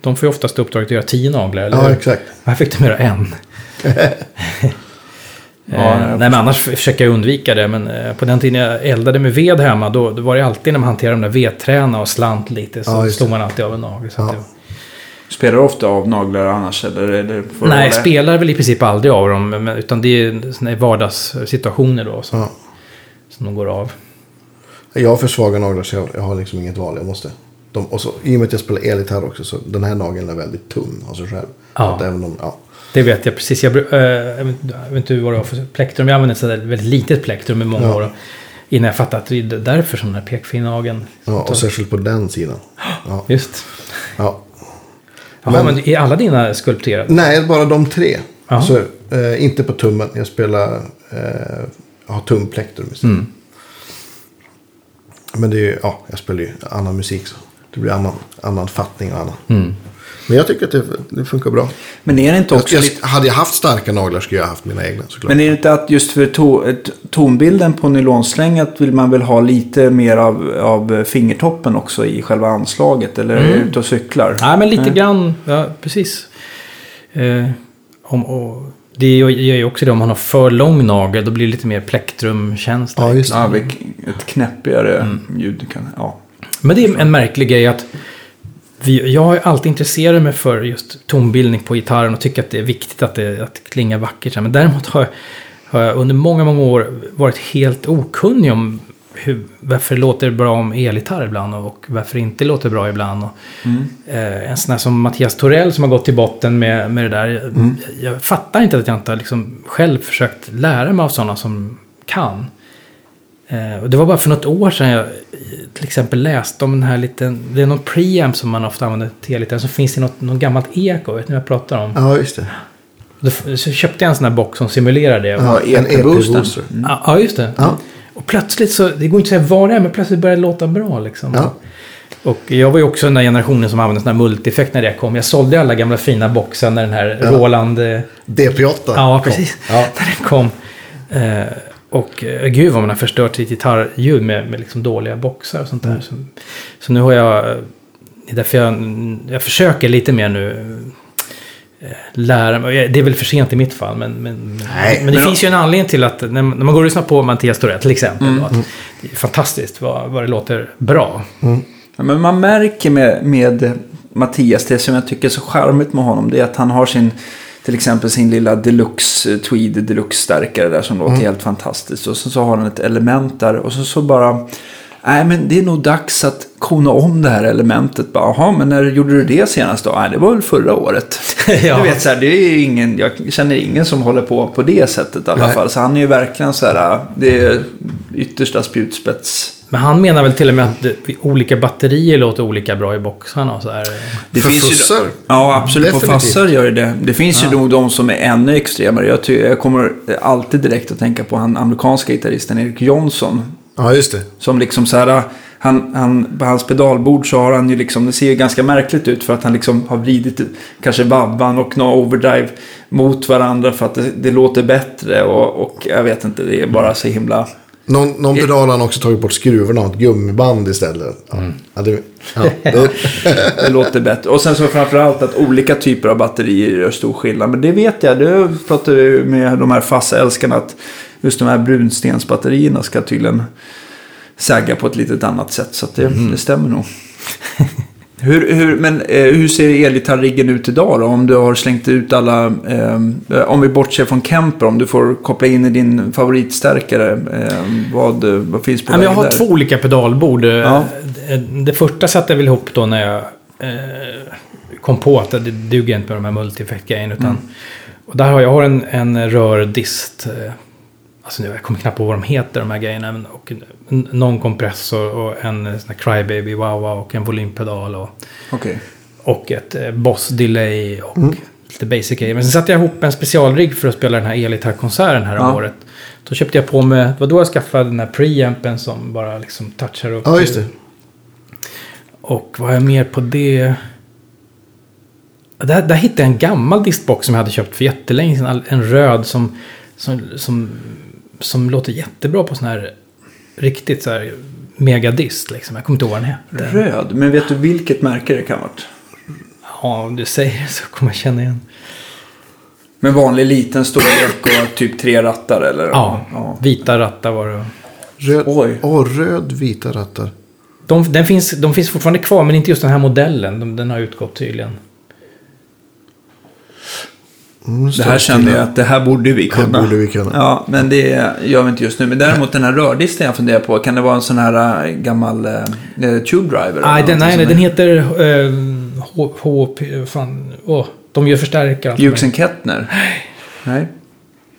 de får ju oftast uppdraget att göra tio naglar, eller Ja, hur? exakt. Här fick de göra en. Ja, eh, jag nej, men annars försöker jag undvika det. Men eh, på den tiden jag eldade med ved hemma, då, då var det alltid när man hanterade de där vedträna och slant lite, så Ja, just slog man alltid av en nagel. Så Ja. att det, Spelar du ofta av naglar annars? Eller, eller får du nej, hålla- spelar väl i princip aldrig av dem, men, utan det är såna här vardagssituationer då som, Ja. som de går av. Jag har för svaga naglar så jag, jag har liksom inget val. Jag måste. De, och så, I och med att jag spelar elgitarr också så den här nageln är väldigt tunn av sig själv. Ja. Att även om, ja. Det vet jag precis. Jag, eh, jag, vet, inte vad det var för plektrum. Jag använde ett väldigt litet plektrum i många Ja. år. Innan jag fattade att det är därför som den här pekfinnageln. ja, och särskilt på den sidan. Ja. Just. Ja. Jaha, men, Men- är alla dina skulpterade? Nej, bara de tre. Så, eh, inte på tummen. Jag spelar, eh, har tumplektrum istället. Mm. Men det är ju, ja, jag spelar ju annan musik så. Det blir annan, annan fattning och annat. Mm. Men jag tycker att det, det funkar bra. Men är det inte Jag, också jag, lite... hade jag haft starka naglar skulle jag haft mina egna såklart. Men är det inte att just för to, tonbilden på nylonslängat vill man väl ha lite mer av, av fingertoppen också i själva anslaget? Eller är du ute och cyklar? Nej, men lite Nej. grann. Ja, precis. Eh, om, och, det gör ju också det om man har för lång nagel. Då blir det lite mer plektrumkänsla. Ja, just det. Ja, ett knäppigare ljud kan... Ja. Men det är en märklig grej att vi, jag har alltid intresserat mig för just tonbildning på gitarren och tycker att det är viktigt att det, att det klingar vackert. Men däremot har jag, har jag under många, många år varit helt okunnig om hur, varför det låter bra om elgitarr ibland och varför det inte låter bra ibland. Och, eh, en sån här som Mattias Torell som har gått till botten med, med det där. Jag, jag fattar inte att jag inte har liksom själv försökt lära mig av sådana som kan. Eh, och det var bara för något år sedan jag till exempel läste om den här liten, det är någon preamp som man ofta använder till elgitarr. Så finns det något, något gammalt eko, vet ni vad jag pratar om? Ja, just det. Då, så köpte jag en sån här box som simulerar det. Ja, en. EP-booster. Ja, ja, just det. Ja. Och plötsligt så, det går inte att säga vad det är, men plötsligt börjar det låta bra liksom. Ja. Och jag var ju också den där generationen som använde sån här multieffekt när det kom. Jag sålde alla gamla fina boxar när den här Ja. Roland... eh, DP8. Ja, precis. Ja. När den kom. Eh, och eh, gud vad man har förstört sitt gitarrljud med, med liksom dåliga boxar och sånt Mm. där. Så, så nu har jag... eh, Det är därför jag, jag försöker lite mer nu lära mig. Det är väl för sent i mitt fall. Men, men, Nej, men det men- finns ju en anledning till att när, när man går och lyssnar på Mattias Torell till exempel. Mm, Då, att det är fantastiskt vad, vad det låter bra. Ja, men man märker med, med Mattias, det som jag tycker är så charmigt med honom, det är att han har sin, till exempel sin lilla deluxe, eh, tweed deluxe stärkare där som låter helt fantastiskt. Och så, så har han ett element där och så, så bara, nej men det är nog dags att kona om det här elementet. Bara, Jaha, men när gjorde du det senast då? Nej, det var väl förra året. Ja. Du vet, så här, det är ju ingen, jag känner ingen som håller på på det sättet i alla Nej. fall. Så han är ju verkligen så här, det är yttersta spjutspets. Men han menar väl till och med att olika batterier låter olika bra i boxarna och så här. Det För finns ju, fussar? ja, absolut. På Definitivt. fassar gör det det. Finns ju nog de som är ännu extremare. Jag, jag kommer alltid direkt att tänka på han amerikanska gitarristen Eric Johnson. Ja, just det. Som liksom så här, han, han, på hans pedalbord så har han ju liksom, det ser ju ganska märkligt ut för att han liksom har vridit kanske vabban och nå overdrive mot varandra för att det, det låter bättre och, och jag vet inte, det är bara så himla... Någon, någon pedal har han också tagit bort skruvarna och ett gummiband istället. Ja. Ja, det, ja, det, Det låter bättre. Och sen så framförallt att olika typer av batterier gör stor skillnad. Men det vet jag. Det pratade vi med de här fasta älskarna att just de här brunstensbatterierna ska tydligen säga på ett litet annat sätt. Så att det, det stämmer nog. Hur, hur, men eh, hur ser elgitarriggen ut idag då? Om du har slängt ut alla, eh, om vi bortser från Kemper, om du får koppla in i din favoritstärkare, eh, vad, vad finns på Ja, men jag har där? två olika pedalbord. Ja. Det, det första satte jag väl ihop då när jag eh, kom på att det duger inte med de här multi-effekt-grejerna. Utan, Mm. och där har jag har en, en rördist. Alltså nu, jag kommer knappt på vad de heter de här grejerna. Och någon kompressor och en sån här crybaby wow och en volympedal. Och, Okej. och ett eh, boss delay och lite basic grejer. Men sen satte jag ihop en specialrigg för att spela den här elgitarrkonserten här om Ja. året. Då köpte jag på mig, det var då jag skaffade den här preampen som bara liksom touchar upp. Ja, just det. Och vad är mer på det? Där, där hittade jag en gammal distbox som jag hade köpt för jättelänge sedan. En röd som, som, som, som låter jättebra på sån här riktigt så här megadist. Liksom. Jag kommer inte ihåg vad den hette. Röd, men vet du vilket märke det kan ha varit? Ja, om du säger det så kommer jag känna igen. Med vanlig liten storlek och typ tre rattar eller? Ja, ja. vita rattar var det. Röd, Oj. Åh, röd, vita rattar. De, den finns, de finns fortfarande kvar, men inte just den här modellen. De, den har utgått tydligen. Mm, Det här kände jag att det här borde vi här kunna. borde vi kunna. Ja, men det gör vi inte just nu. Men däremot den här rördisten jag funderar på. Kan det vara en sån här äh, gammal äh, tube driver? eller Nej, den, nej, nej, den heter eh, H- HP... Fan, åh, de gör förstärkare. Hughes. Kettner? Nej.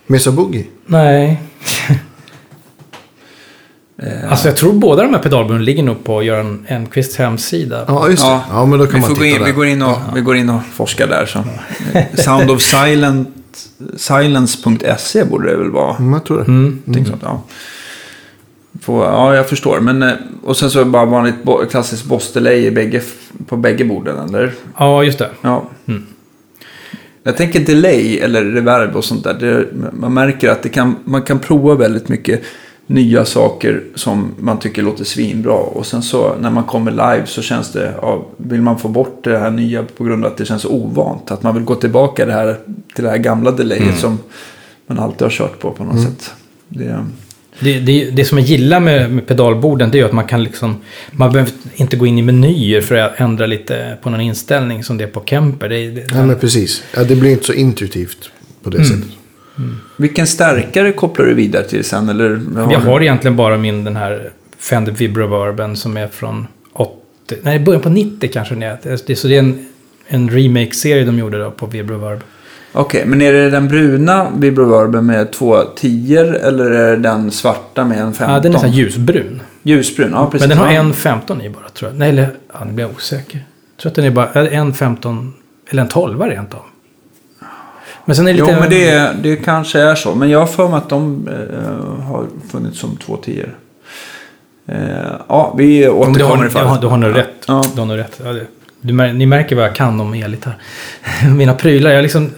Mesa Boogie. Nej. Eh, Alltså jag tror båda de här pedalburen ligger nog på Göran Enquists hemsida. Ja, just det. Ja. Ja, men då kan vi, man får gå titta in, där. vi, går in och, vi går in och forskar där. Så. Sound of Silent, Silence.se borde det väl vara. Mm, jag tror det. Mm. Någonting sånt, ja. Får, ja, jag förstår. Men, eh, och sen så är det bara vanligt klassiskt boss delay i bägge, på bägge borden, eller? Ja, just det. Ja. Mm. Jag tänker delay eller reverb och sånt där. Det, man märker att det kan, man kan prova väldigt mycket nya saker som man tycker låter svinbra. Och sen så när man kommer live så känns det, ja, vill man få bort det här nya på grund av att det känns ovant. Att man vill gå tillbaka det här, till det här gamla delayet som man alltid har kört på på något sätt. Det, Det, det, det som jag gillar med, med pedalborden det är ju att man kan liksom... Man behöver inte gå in i menyer för att ändra lite på någon inställning som det är på Kemper. Det, det, Ja, men precis. Ja, det blir inte så intuitivt på det sättet. Vilken stärkare kopplar du vidare till sen? Eller, Jag har egentligen bara min den här Fender Vibroverben som är från 80... Nej, början på 90 kanske det är. Det, så det är en, en remake-serie de gjorde då på Vibroverb. Okej, men är det den bruna vibroverben med två tior eller är det den svarta med en 15? Ja, den är nästan ljusbrun. Ljusbrun, ja precis. Men den har en 15 i bara tror jag. Nej, eller ja, nu blir jag osäker. Jag tror att den är bara en 15 eller en 12 rent av. Men sen är det Jo, lite... men det, det kanske är så. Men jag har för mig att de eh, har funnits som två tior. Eh, ja, vi Ja, har, återkommer ifall. du har nog rätt. Ja. Du har nog rätt. Ja, det, du, ni märker vad jag kan om elgitarr. Mina prylar, jag liksom...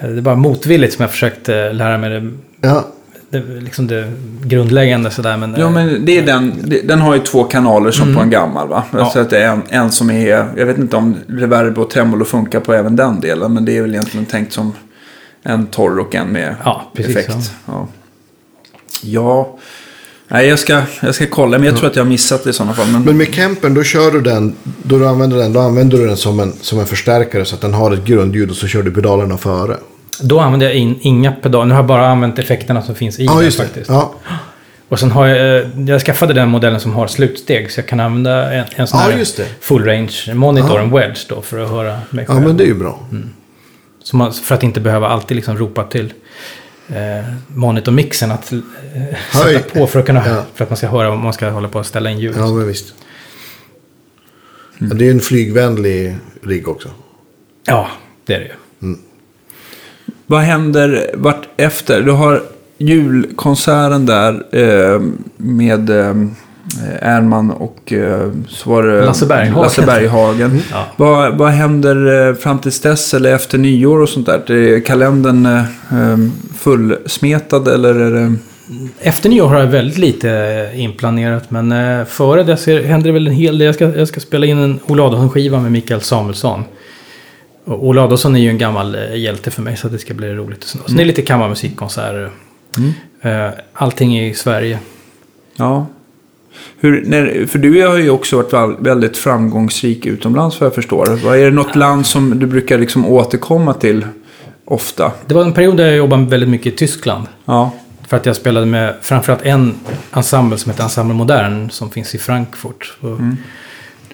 Det är bara motvilligt som jag försökt eh, lära mig det, Ja, det, liksom det grundläggande sådär. Men, Jo, eh, men det är den, det- den har ju två kanaler som på en gammal va? Ja. Så att det är en, en som är, jag vet inte om reverb och tremolo funkar på även den delen. Men det är väl egentligen tänkt som en torr och en med Ja, precis, effekt. Ja. ja. Nej, jag ska, jag ska kolla, men jag tror att jag har missat det i sådana fall. Men, men med Kempen då kör du den, då du använder den, då använder du den som en, som en förstärkare så att den har ett grundljud och så kör du pedalerna före. Då använder jag in, inga pedaler. Nu har jag bara använt effekterna som finns i Ja, den faktiskt. Ja, Och sen har jag, eh, jag skaffade den modellen som har slutsteg. Så jag kan använda en, en sån Ja, här full range monitor, Ja. en wedge då, för att höra mig ja själv. men det är ju bra. Så man, för att inte behöva alltid liksom ropa till eh, monitormixen att eh, sätta på för att, kunna, Ja. för att man ska höra om man ska hålla på att ställa in ljud. Ja, men visst. Ja, det är en flygvänlig rigg också. Ja, det är det ju. Vad händer vart efter? Du har julkonserten där eh, med eh, Ernman och eh, så var det Lasse Berghagen. Lasse Berghagen. Ja. Vad, vad händer eh, fram tills dess eller efter nyår och sånt där? Är kalendern eh, eh, fullsmetad eller är det... Efter nyår har jag väldigt lite eh, inplanerat. Men eh, före det så händer det väl en hel del. Jag ska, jag ska spela in en Ola Adolfsson-skiva med Mikael Samuelsson. Och Ola Adolfsson är ju en gammal eh, hjälte för mig så det ska bli roligt. Sen är det lite kammarmusikkonserter. Eh, Allting i Sverige. Ja. Hur, när, för du har ju också varit väl- väldigt framgångsrik utomlands vad jag förstår. Är det något land som du brukar liksom återkomma till ofta? Det var en period där jag jobbade väldigt mycket i Tyskland. Ja. För att jag spelade med framförallt en ensemble som heter Ensemble Modern som finns i Frankfurt. Och,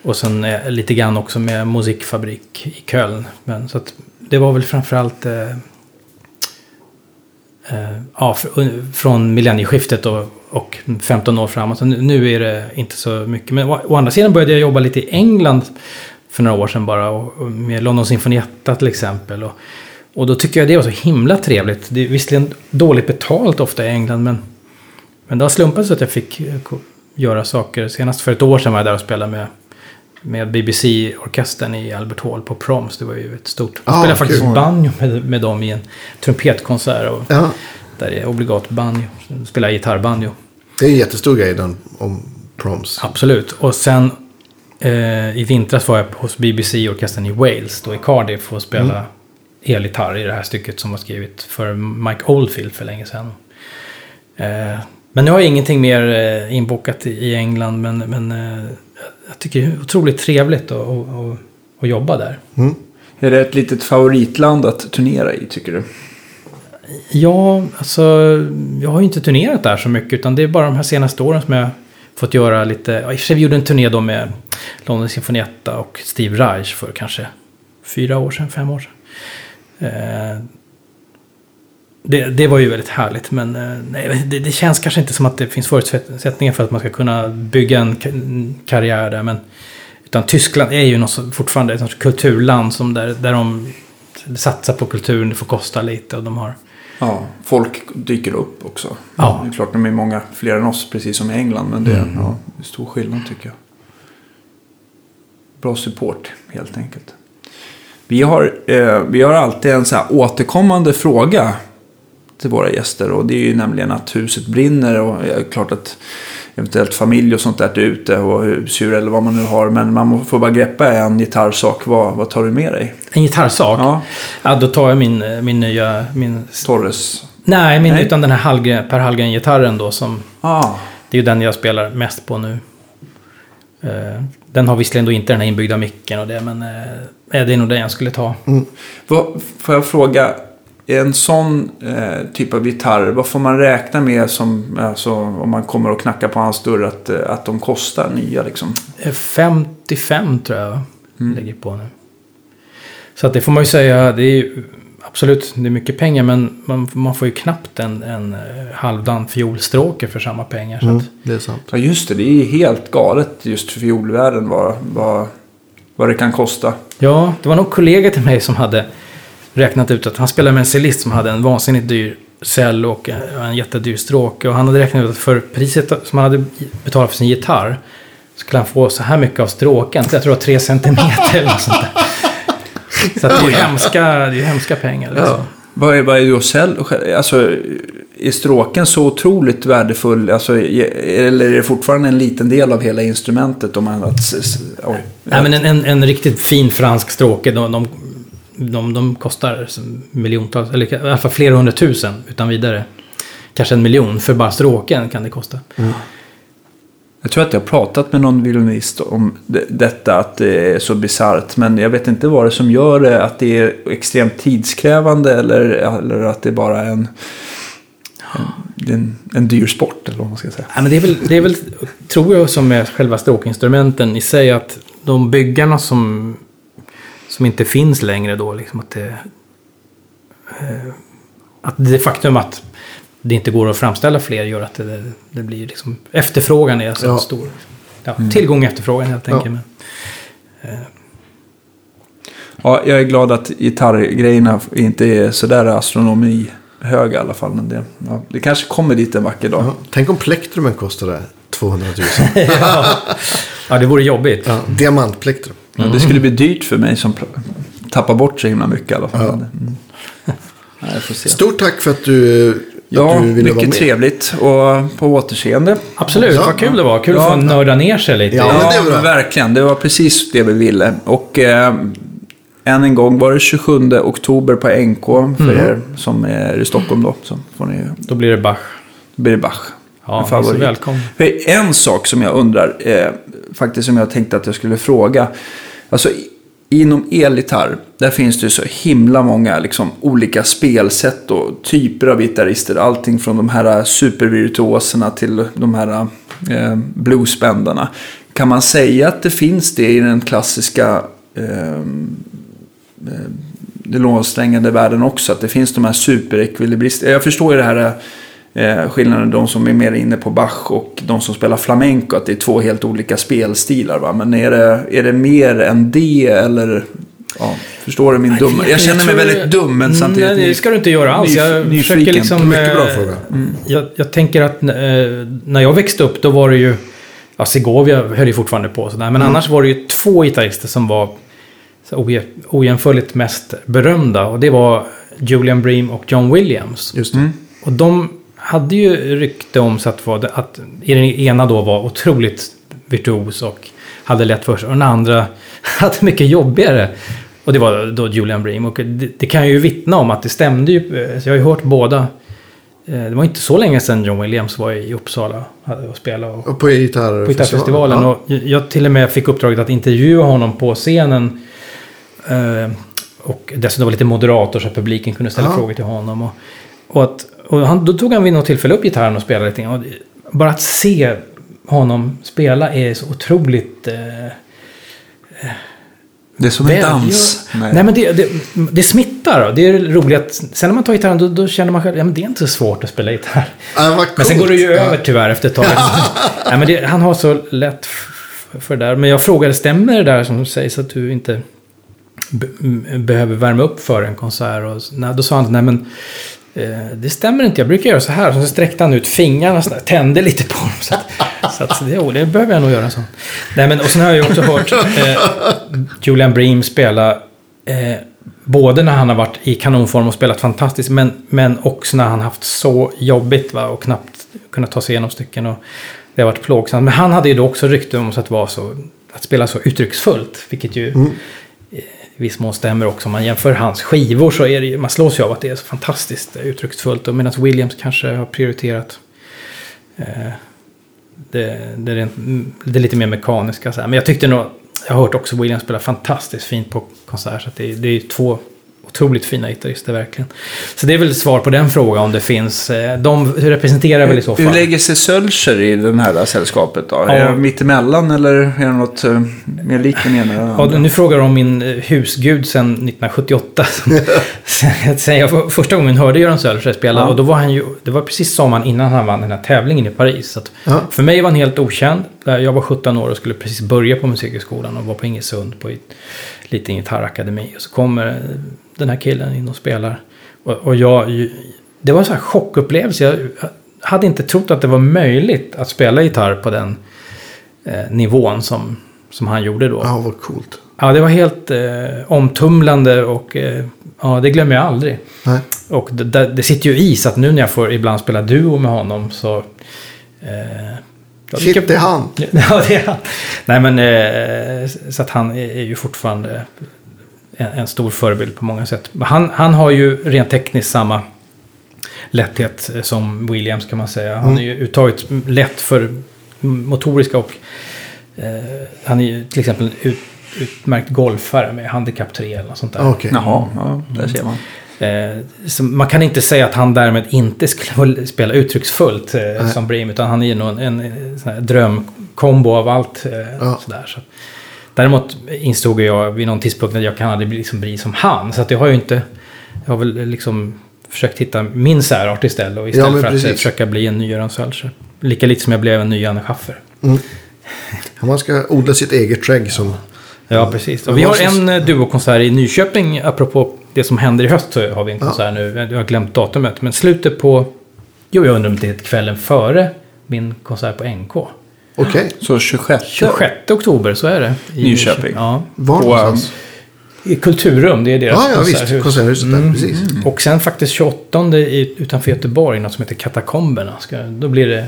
och sen eh, lite grann också med Musikfabrik i Köln. Men, så att det var väl framförallt eh, eh, ja, fr- från millennieskiftet och, och 15 år framåt. Nu, är det inte så mycket. Men å, å andra sidan började jag jobba lite i England för några år sedan bara. Och, och med London Sinfonietta till exempel. Och, och då tycker jag det var så himla trevligt. Det är visserligen dåligt betalt ofta i England. Men, men det har slumpat så att jag fick eh, göra saker. Senast för ett år sedan var jag där och spelade med, med BBC-orkestern i Albert Hall på Proms. Det var ju ett stort... Jag Ah, spelade faktiskt kul. banjo med, med dem i en trumpetkonsert. Och, Ja, där är obligat banjo. Spelar gitarrbanjo. det är en jättestor grej den om proms. Absolut. Och sen eh, i vintras var jag hos BBC-orkestern i Wales. Då i Cardiff och spela elgitarr i det här stycket som var skrivet för Mike Oldfield för länge sedan. Eh, men nu har jag ingenting mer eh, inbokat i, i England. Men, men eh, jag tycker det är otroligt trevligt att, att, att, att jobba där. Mm. Är det ett litet favoritland att turnera i tycker du? Ja, alltså jag har ju inte turnerat där så mycket utan det är bara de här senaste åren som jag fått göra lite. Ja, I och för sig vi gjorde en turné då med London Sinfonietta och Steve Reich för kanske fyra år sedan, fem år sedan. Eh, det, det var ju väldigt härligt men eh, nej, det, det känns kanske inte som att det finns förutsättningar för att man ska kunna bygga en, karriär där. Men, utan Tyskland är ju något, som- fortfarande ett kulturland som där, där de satsar på kulturen, det får kosta lite och de har Ja, folk dyker upp också. Ja. Det är klart de är många fler än oss, precis som i England. Men det, ja, det är stor skillnad tycker jag. Bra support, helt enkelt. Vi har, eh, vi har alltid en så här återkommande fråga till våra gäster. Och det är ju nämligen att huset brinner. Och det är klart att eventuellt familj och sånt där är ute. Och husdjur eller vad man nu har. Men man får bara greppa en gitarrsak. Vad, vad tar du med dig? En gitarrsak? Ja. Ja, då tar jag min, min nya... Min, Torres. nej, min, Nej. utan den här Hallgren, Per Hallgren-gitarren då som... Ah, Det är ju den jag spelar mest på nu. Eh, Den har visserligen då inte den här inbyggda micken och det, men eh, det är nog den jag skulle ta. Vad, får jag fråga, en sån eh, typ av gitarr, vad får man räkna med som, alltså, om man kommer och knackar på hans dörr, att, eh, att de kostar nya liksom? Eh, 55 tror jag Mm. lägger på nu. Så att det får man ju säga, det är ju absolut det är mycket pengar, men man, man får ju knappt en, en eh, halvdan fiolstråke för samma pengar. Så Mm, att, det är sant. Ja just det, det är helt galet just för fiolvärlden vad, vad, vad det kan kosta. Ja, det var nog kollega till mig som hade räknat ut att han spelade med en cellist som hade en vansinnigt dyr cell och en jättedyr stråke. Och han hade räknat ut att för priset som han hade betalat för sin gitarr skulle han få så här mycket av stråken. Jag tror det var tre centimeter eller något sånt där. Så det är ju hemska, det är hemska pengar. Liksom. Vad är, vad är då cell? Alltså, är stråken så otroligt värdefull? Alltså, eller är det fortfarande en liten del av hela instrumentet? Om man, att, oj, Nej, men en, en, en riktigt fin fransk stråke, de, de, de, de kostar miljontals, eller i alla fall flera hundratusen utan vidare. Kanske en miljon för bara stråken kan det kosta. Jag tror att jag har pratat med någon violinist om det- detta, att det är så bisarrt. Men jag vet inte vad det är som gör det, att det är extremt tidskrävande eller, eller att det bara är en, en, en, en dyr sport, eller vad man ska säga. Ja, men det, är väl, det är väl, tror jag, som med själva stråkinstrumenten i sig, att de byggarna som, som inte finns längre då, liksom att det... Eh, att det faktum att det inte går att framställa fler gör att det, det blir liksom... Efterfrågan är så Ja. stor. Ja, Tillgång och efterfrågan helt enkelt. Ja. Men, Ja, jag är glad att gitarrgrejerna inte är sådär astronomi höga i alla fall. Men det, ja, det kanske kommer dit en vacker dag. Ja. Tänk om plektrumen kostade 200 000. ja, det vore jobbigt. ja, diamantplektrum. Ja, det skulle bli dyrt för mig som tappar bort så himla mycket i alla fall. Ja. Mm. Stort tack för att du, Ja, att du ville vara mycket trevligt och på återseende. Absolut, Ja. vad kul det var. Kul Ja. att få nörda ner sig lite. Ja, det Ja, men verkligen. Det var precis det vi ville. Och eh, än en gång var det 27 oktober på NK för er som är i Stockholm då. Så får ni, Då blir det Bach. då blir det Bach. Ja, En favorit. välkommen. För en sak som jag undrar, eh, faktiskt som jag tänkte att jag skulle fråga. Alltså inom elgitarr, där finns det så himla många liksom, olika spelsätt och typer av gitarrister. Allting från de här supervirtuoserna till de här eh, bluesbändarna. Kan man säga att det finns det i den klassiska eh, eh, den lånsträngade världen också. Att det finns de här superekvilibrister. Jag förstår ju det här eh, skillnaden. De som är mer inne på Bach och de som spelar flamenco. Att det är två helt olika spelstilar. Va? Men är det, är det mer än det eller? Ja, förstår du min dumma? Jag känner mig väldigt dum men samtidigt. Nej, det ska du inte göra alls. Jag försöker liksom... Mycket bra eh, fråga. Jag, jag tänker att eh, när jag växte upp då var det ju... Ja, Segovia höll ju fortfarande på sådär. Men annars var det ju två gitarrister som var så ojämförligt mest berömda. Och det var Julian Bream och John Williams. Just det. Mm. Och de hade ju rykte om sig att, vara, att i den ena då var otroligt virtuos och hade lätt för sig. Och den andra hade mycket jobbigare. Och det var då Julian Bream. Och det, det kan jag ju vittna om att det stämde ju. Så jag har ju hört båda. Eh, Det var inte så länge sedan John Williams var i Uppsala och spelade. Och, Och på gitarrfestivalen. på gitarrfestivalen. Ja. Och jag till och med fick uppdraget att intervjua honom på scenen. Eh, och dessutom var lite moderator så att publiken kunde ställa Ja. frågor till honom. Och, och, att, och han, då tog han vid något tillfälle upp gitarren och spelade lite. Och bara att se honom spela är så otroligt... Eh, Det är som en dans. Ja, nej men det, det, det smittar. Det är roligt sen när man tar gitarren då, då känner man själv ja, men det är inte så svårt att spela gitarr. Vad Men sen går det ju Ja. över tyvärr efter ett tag. Nej, men det, han har så lätt för det där. Men jag frågade, stämmer det där som sägs att du inte behöver värma upp för en konsert? Och, nej, då sa han, nej men Eh, det stämmer inte. Jag brukar göra så här. Så sträckte han ut fingrarna och tände lite på dem. Så att, så att det, oh, det behöver jag nog göra så. Nej, men, och sen har jag ju också hört eh, Julian Bream spela eh, både när han har varit i kanonform och spelat fantastiskt, men, men också när han haft så jobbigt va, och knappt kunnat ta sig igenom stycken. Och det har varit plågsamt. Men han hade ju då också rykte om sig att, vara så, att spela så uttrycksfullt, vilket ju Mm i viss mån stämmer också. Om man jämför hans skivor så är det ju, man slås ju av att det är så fantastiskt uttrycksfullt. Och medan Williams kanske har prioriterat eh, det, det, är det är lite mer mekaniska. Så här. Men jag tyckte nog, jag har hört också Williams spela fantastiskt fint på konsert. Så att det, det är ju två otroligt fina gitarrister verkligen. Så det är väl svar på den frågan om det finns. eh, De representerar väl i så fall. Hur lägger sig Sölcher i det här sällskapet då? Ja. Är det mittemellan eller är det något eh, mer likt den ena Ja, andra? nu frågar de om min eh, husgud sedan 1978. Sen- Sen jag för- första gången hörde Göran Sölsjö spela. Ja. Och då var han ju, det var precis sommaren innan han vann den här tävlingen i Paris. Så att Ja. För mig var han helt okänd. Jag var 17 år och skulle precis börja på musikhögskolan och var på Ingesund på ett, lite gitarrakademi. Och så kommer den här killen in och spelar. Och, och jag, det var en sån här chockupplevelse. Jag hade inte trott att det var möjligt att spela gitarr på den eh, nivån som, som han gjorde då. Ja, vad coolt. Ja, det var helt eh, omtumlande och eh, ja, det glömmer jag aldrig. Nej. Och det, det, det sitter ju i så att nu när jag får ibland spela duo med honom så... Eh, ja, Shit, det är han. Ja, det är han. Nej, men eh, så att han är, ju fortfarande en, en stor förebild på många sätt. Men Han, han har ju rent tekniskt samma lätthet som Williams kan man säga. Han är ju uttaget lätt för motoriska och eh, han är ju till exempel ut, utmärkt golfare med handikapp 3 eller något sånt där. Okej. Jaha, ja, där ser man. Eh, man kan inte säga att han därmed inte skulle spela uttrycksfullt eh, som Bream. Utan han är ju nog en, en, en drömkombo av allt. Eh, Ja. sådär, så. Däremot insåg jag vid någon tidpunkt att jag kan aldrig liksom bli som han. Så att jag har ju inte... Jag har väl liksom försökt hitta min särart istället. Och istället men för att eh, precis. försöka bli en ny Göran Sölscher. Lika lite som jag blev en ny Janne Schaffer. Man ska odla sitt eget skägg som... Ja, precis. Och vi har en eh, duokonsert i Nyköping, apropå det som händer i höst så har vi en konsert nu. Jag har glömt datumet, men slutet på... Jo, jag undrar om det är kvällen före min konsert på NK. Okej. Så 26. 26 oktober, så är det. i Nyköping. Ja. Var någonstans? I Kulturrum, det är deras Ja, ja visst. konserthus. Konserthuset där, precis. Och sen faktiskt 28 i, utanför Göteborg, något som heter Katakomberna. Ska, då blir det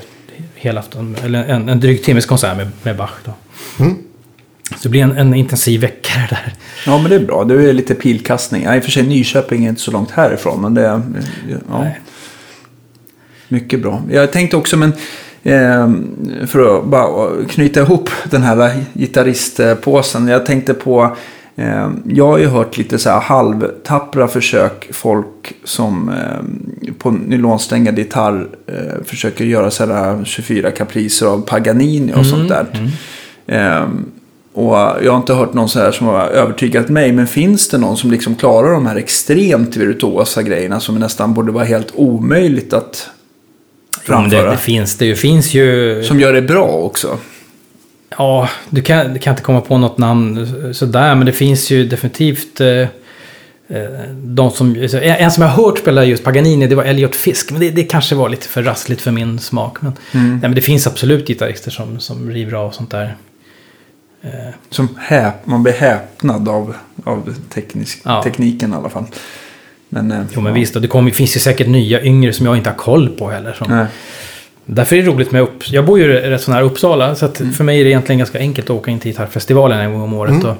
helafton, eller en, en dryg timmes konsert med, med Bach. Då. Mm. Det blir en, en intensiv vecka det där. Ja, men det är bra. Det är lite pilkastning. Ja, I och för sig Nyköping är inte så långt härifrån, men det är... Ja. Mycket bra. Jag tänkte också, men eh, för att bara knyta ihop den här gitarristpåsen. Jag tänkte på, eh, jag har ju hört lite så här halvtappra försök. Folk som eh, på nylonsträngad gitarr försöker göra så här 24 kapriser av Paganini och sånt där. Eh, Och jag har inte hört någon så här som har övertygat mig. Men finns det någon som liksom klarar de här extremt virtuosa grejerna som nästan borde vara helt omöjligt att framföra? Det, det finns det ju. finns ju... Som gör det bra också. Ja, du kan, du kan inte komma på något namn sådär. Men det finns ju definitivt... Eh, eh de som, en som jag har hört spela just Paganini, det var Elliot Fisk. Men det, det kanske var lite för rassligt för min smak. Men, mm. nej, men det finns absolut gitarrister som, som river av sånt där. Eh, som häp, man blir häpnad av, av teknisk, ja. tekniken i alla fall. Men, eh, jo men ja. visst, och det kommer, finns ju säkert nya yngre som jag inte har koll på heller. Som, därför är det roligt med upp, Jag bor ju rätt så nära Uppsala. Så mm. för mig är det egentligen ganska enkelt att åka in till gitarrfestivalen en gång om året. Mm. Och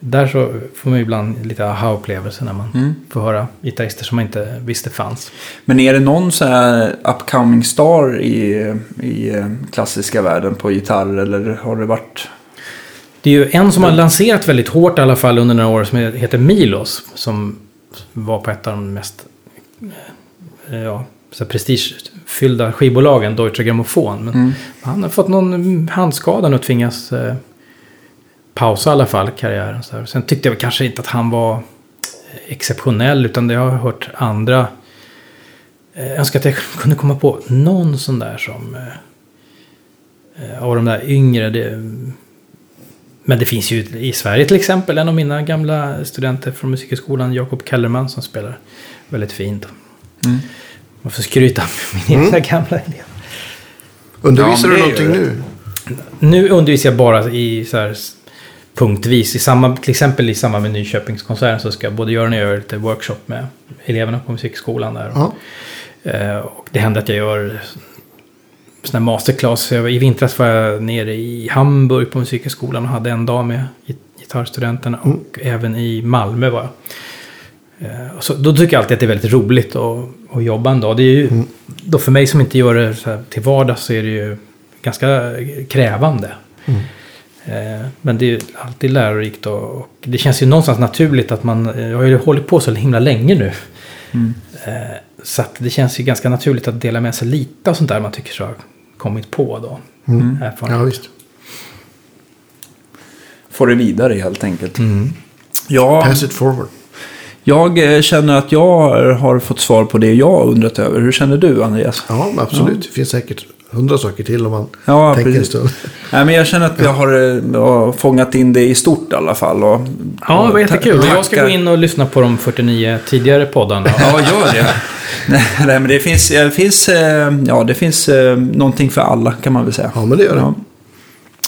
där så får man ju ibland lite aha-upplevelser när man mm. får höra gitarrister som man inte visste fanns. Men är det någon så här upcoming star i, i eh, klassiska världen på gitarr? Eller har det varit det är ju en som har lanserat väldigt hårt i alla fall under några år som heter Milos. Som var på ett av de mest eh, ja, så prestigefyllda skivbolagen, Deutsche Grammophon. Men mm. han har fått någon handskada och tvingas eh, pausa i alla fall karriären. Så Sen tyckte jag kanske inte att han var exceptionell utan det har jag hört andra. Eh, jag önskar att jag kunde komma på någon sån där som eh, eh av de där yngre. Det, men det finns ju i Sverige till exempel en av mina gamla studenter från Musikhögskolan, Jakob Kellerman, som spelar väldigt fint. Mm. Man får skryta med min mm. egna gamla elev. Undervisar ja, du någonting nu? Nu undervisar jag bara i så här, punktvis. I samma, till exempel i samband med Nyköpingskonserten så ska både Göran och jag göra lite workshop med eleverna på Musikskolan där. Ja. Eh, och det händer att jag gör sån här masterclass. I vintras var jag nere i Hamburg på Musikhögskolan och hade en dag med gitarrstudenterna. Mm. Och även i Malmö var jag. Eh, så, då tycker jag alltid att det är väldigt roligt att, att jobba en dag. Det är ju, mm. då för mig som inte gör det så till vardags så är det ju ganska krävande. Mm. Eh, men det är ju alltid lärorikt och, och, det känns ju någonstans naturligt att man, jag har ju hållit på så himla länge nu. Mm. Eh, så att det känns ju ganska naturligt att dela med sig lite av sånt där man tycker så kommit på då. Mm. Ja, visst. Få det vidare helt enkelt. Mm. Ja, Pass it forward. Jag eh, känner att jag har fått svar på det jag undrat över. Hur känner du Andreas? Ja, absolut. Ja. Det finns säkert hundra saker till om man ja, tänker precis. en stund. Nej, men jag känner att vi har, eh, har fångat in det i stort i alla fall. Och, ja, det var jättekul. Jag ska gå in och lyssna på de 49 tidigare poddarna. ja, gör det. Nej, men det finns, det finns, eh, ja, det finns eh, någonting för alla kan man väl säga. Ja, men det gör det. Ja.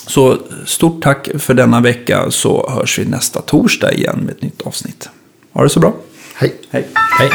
Så stort tack för denna vecka så hörs vi nästa torsdag igen med ett nytt avsnitt. Ha det så bra. Hej. Hej. Hej.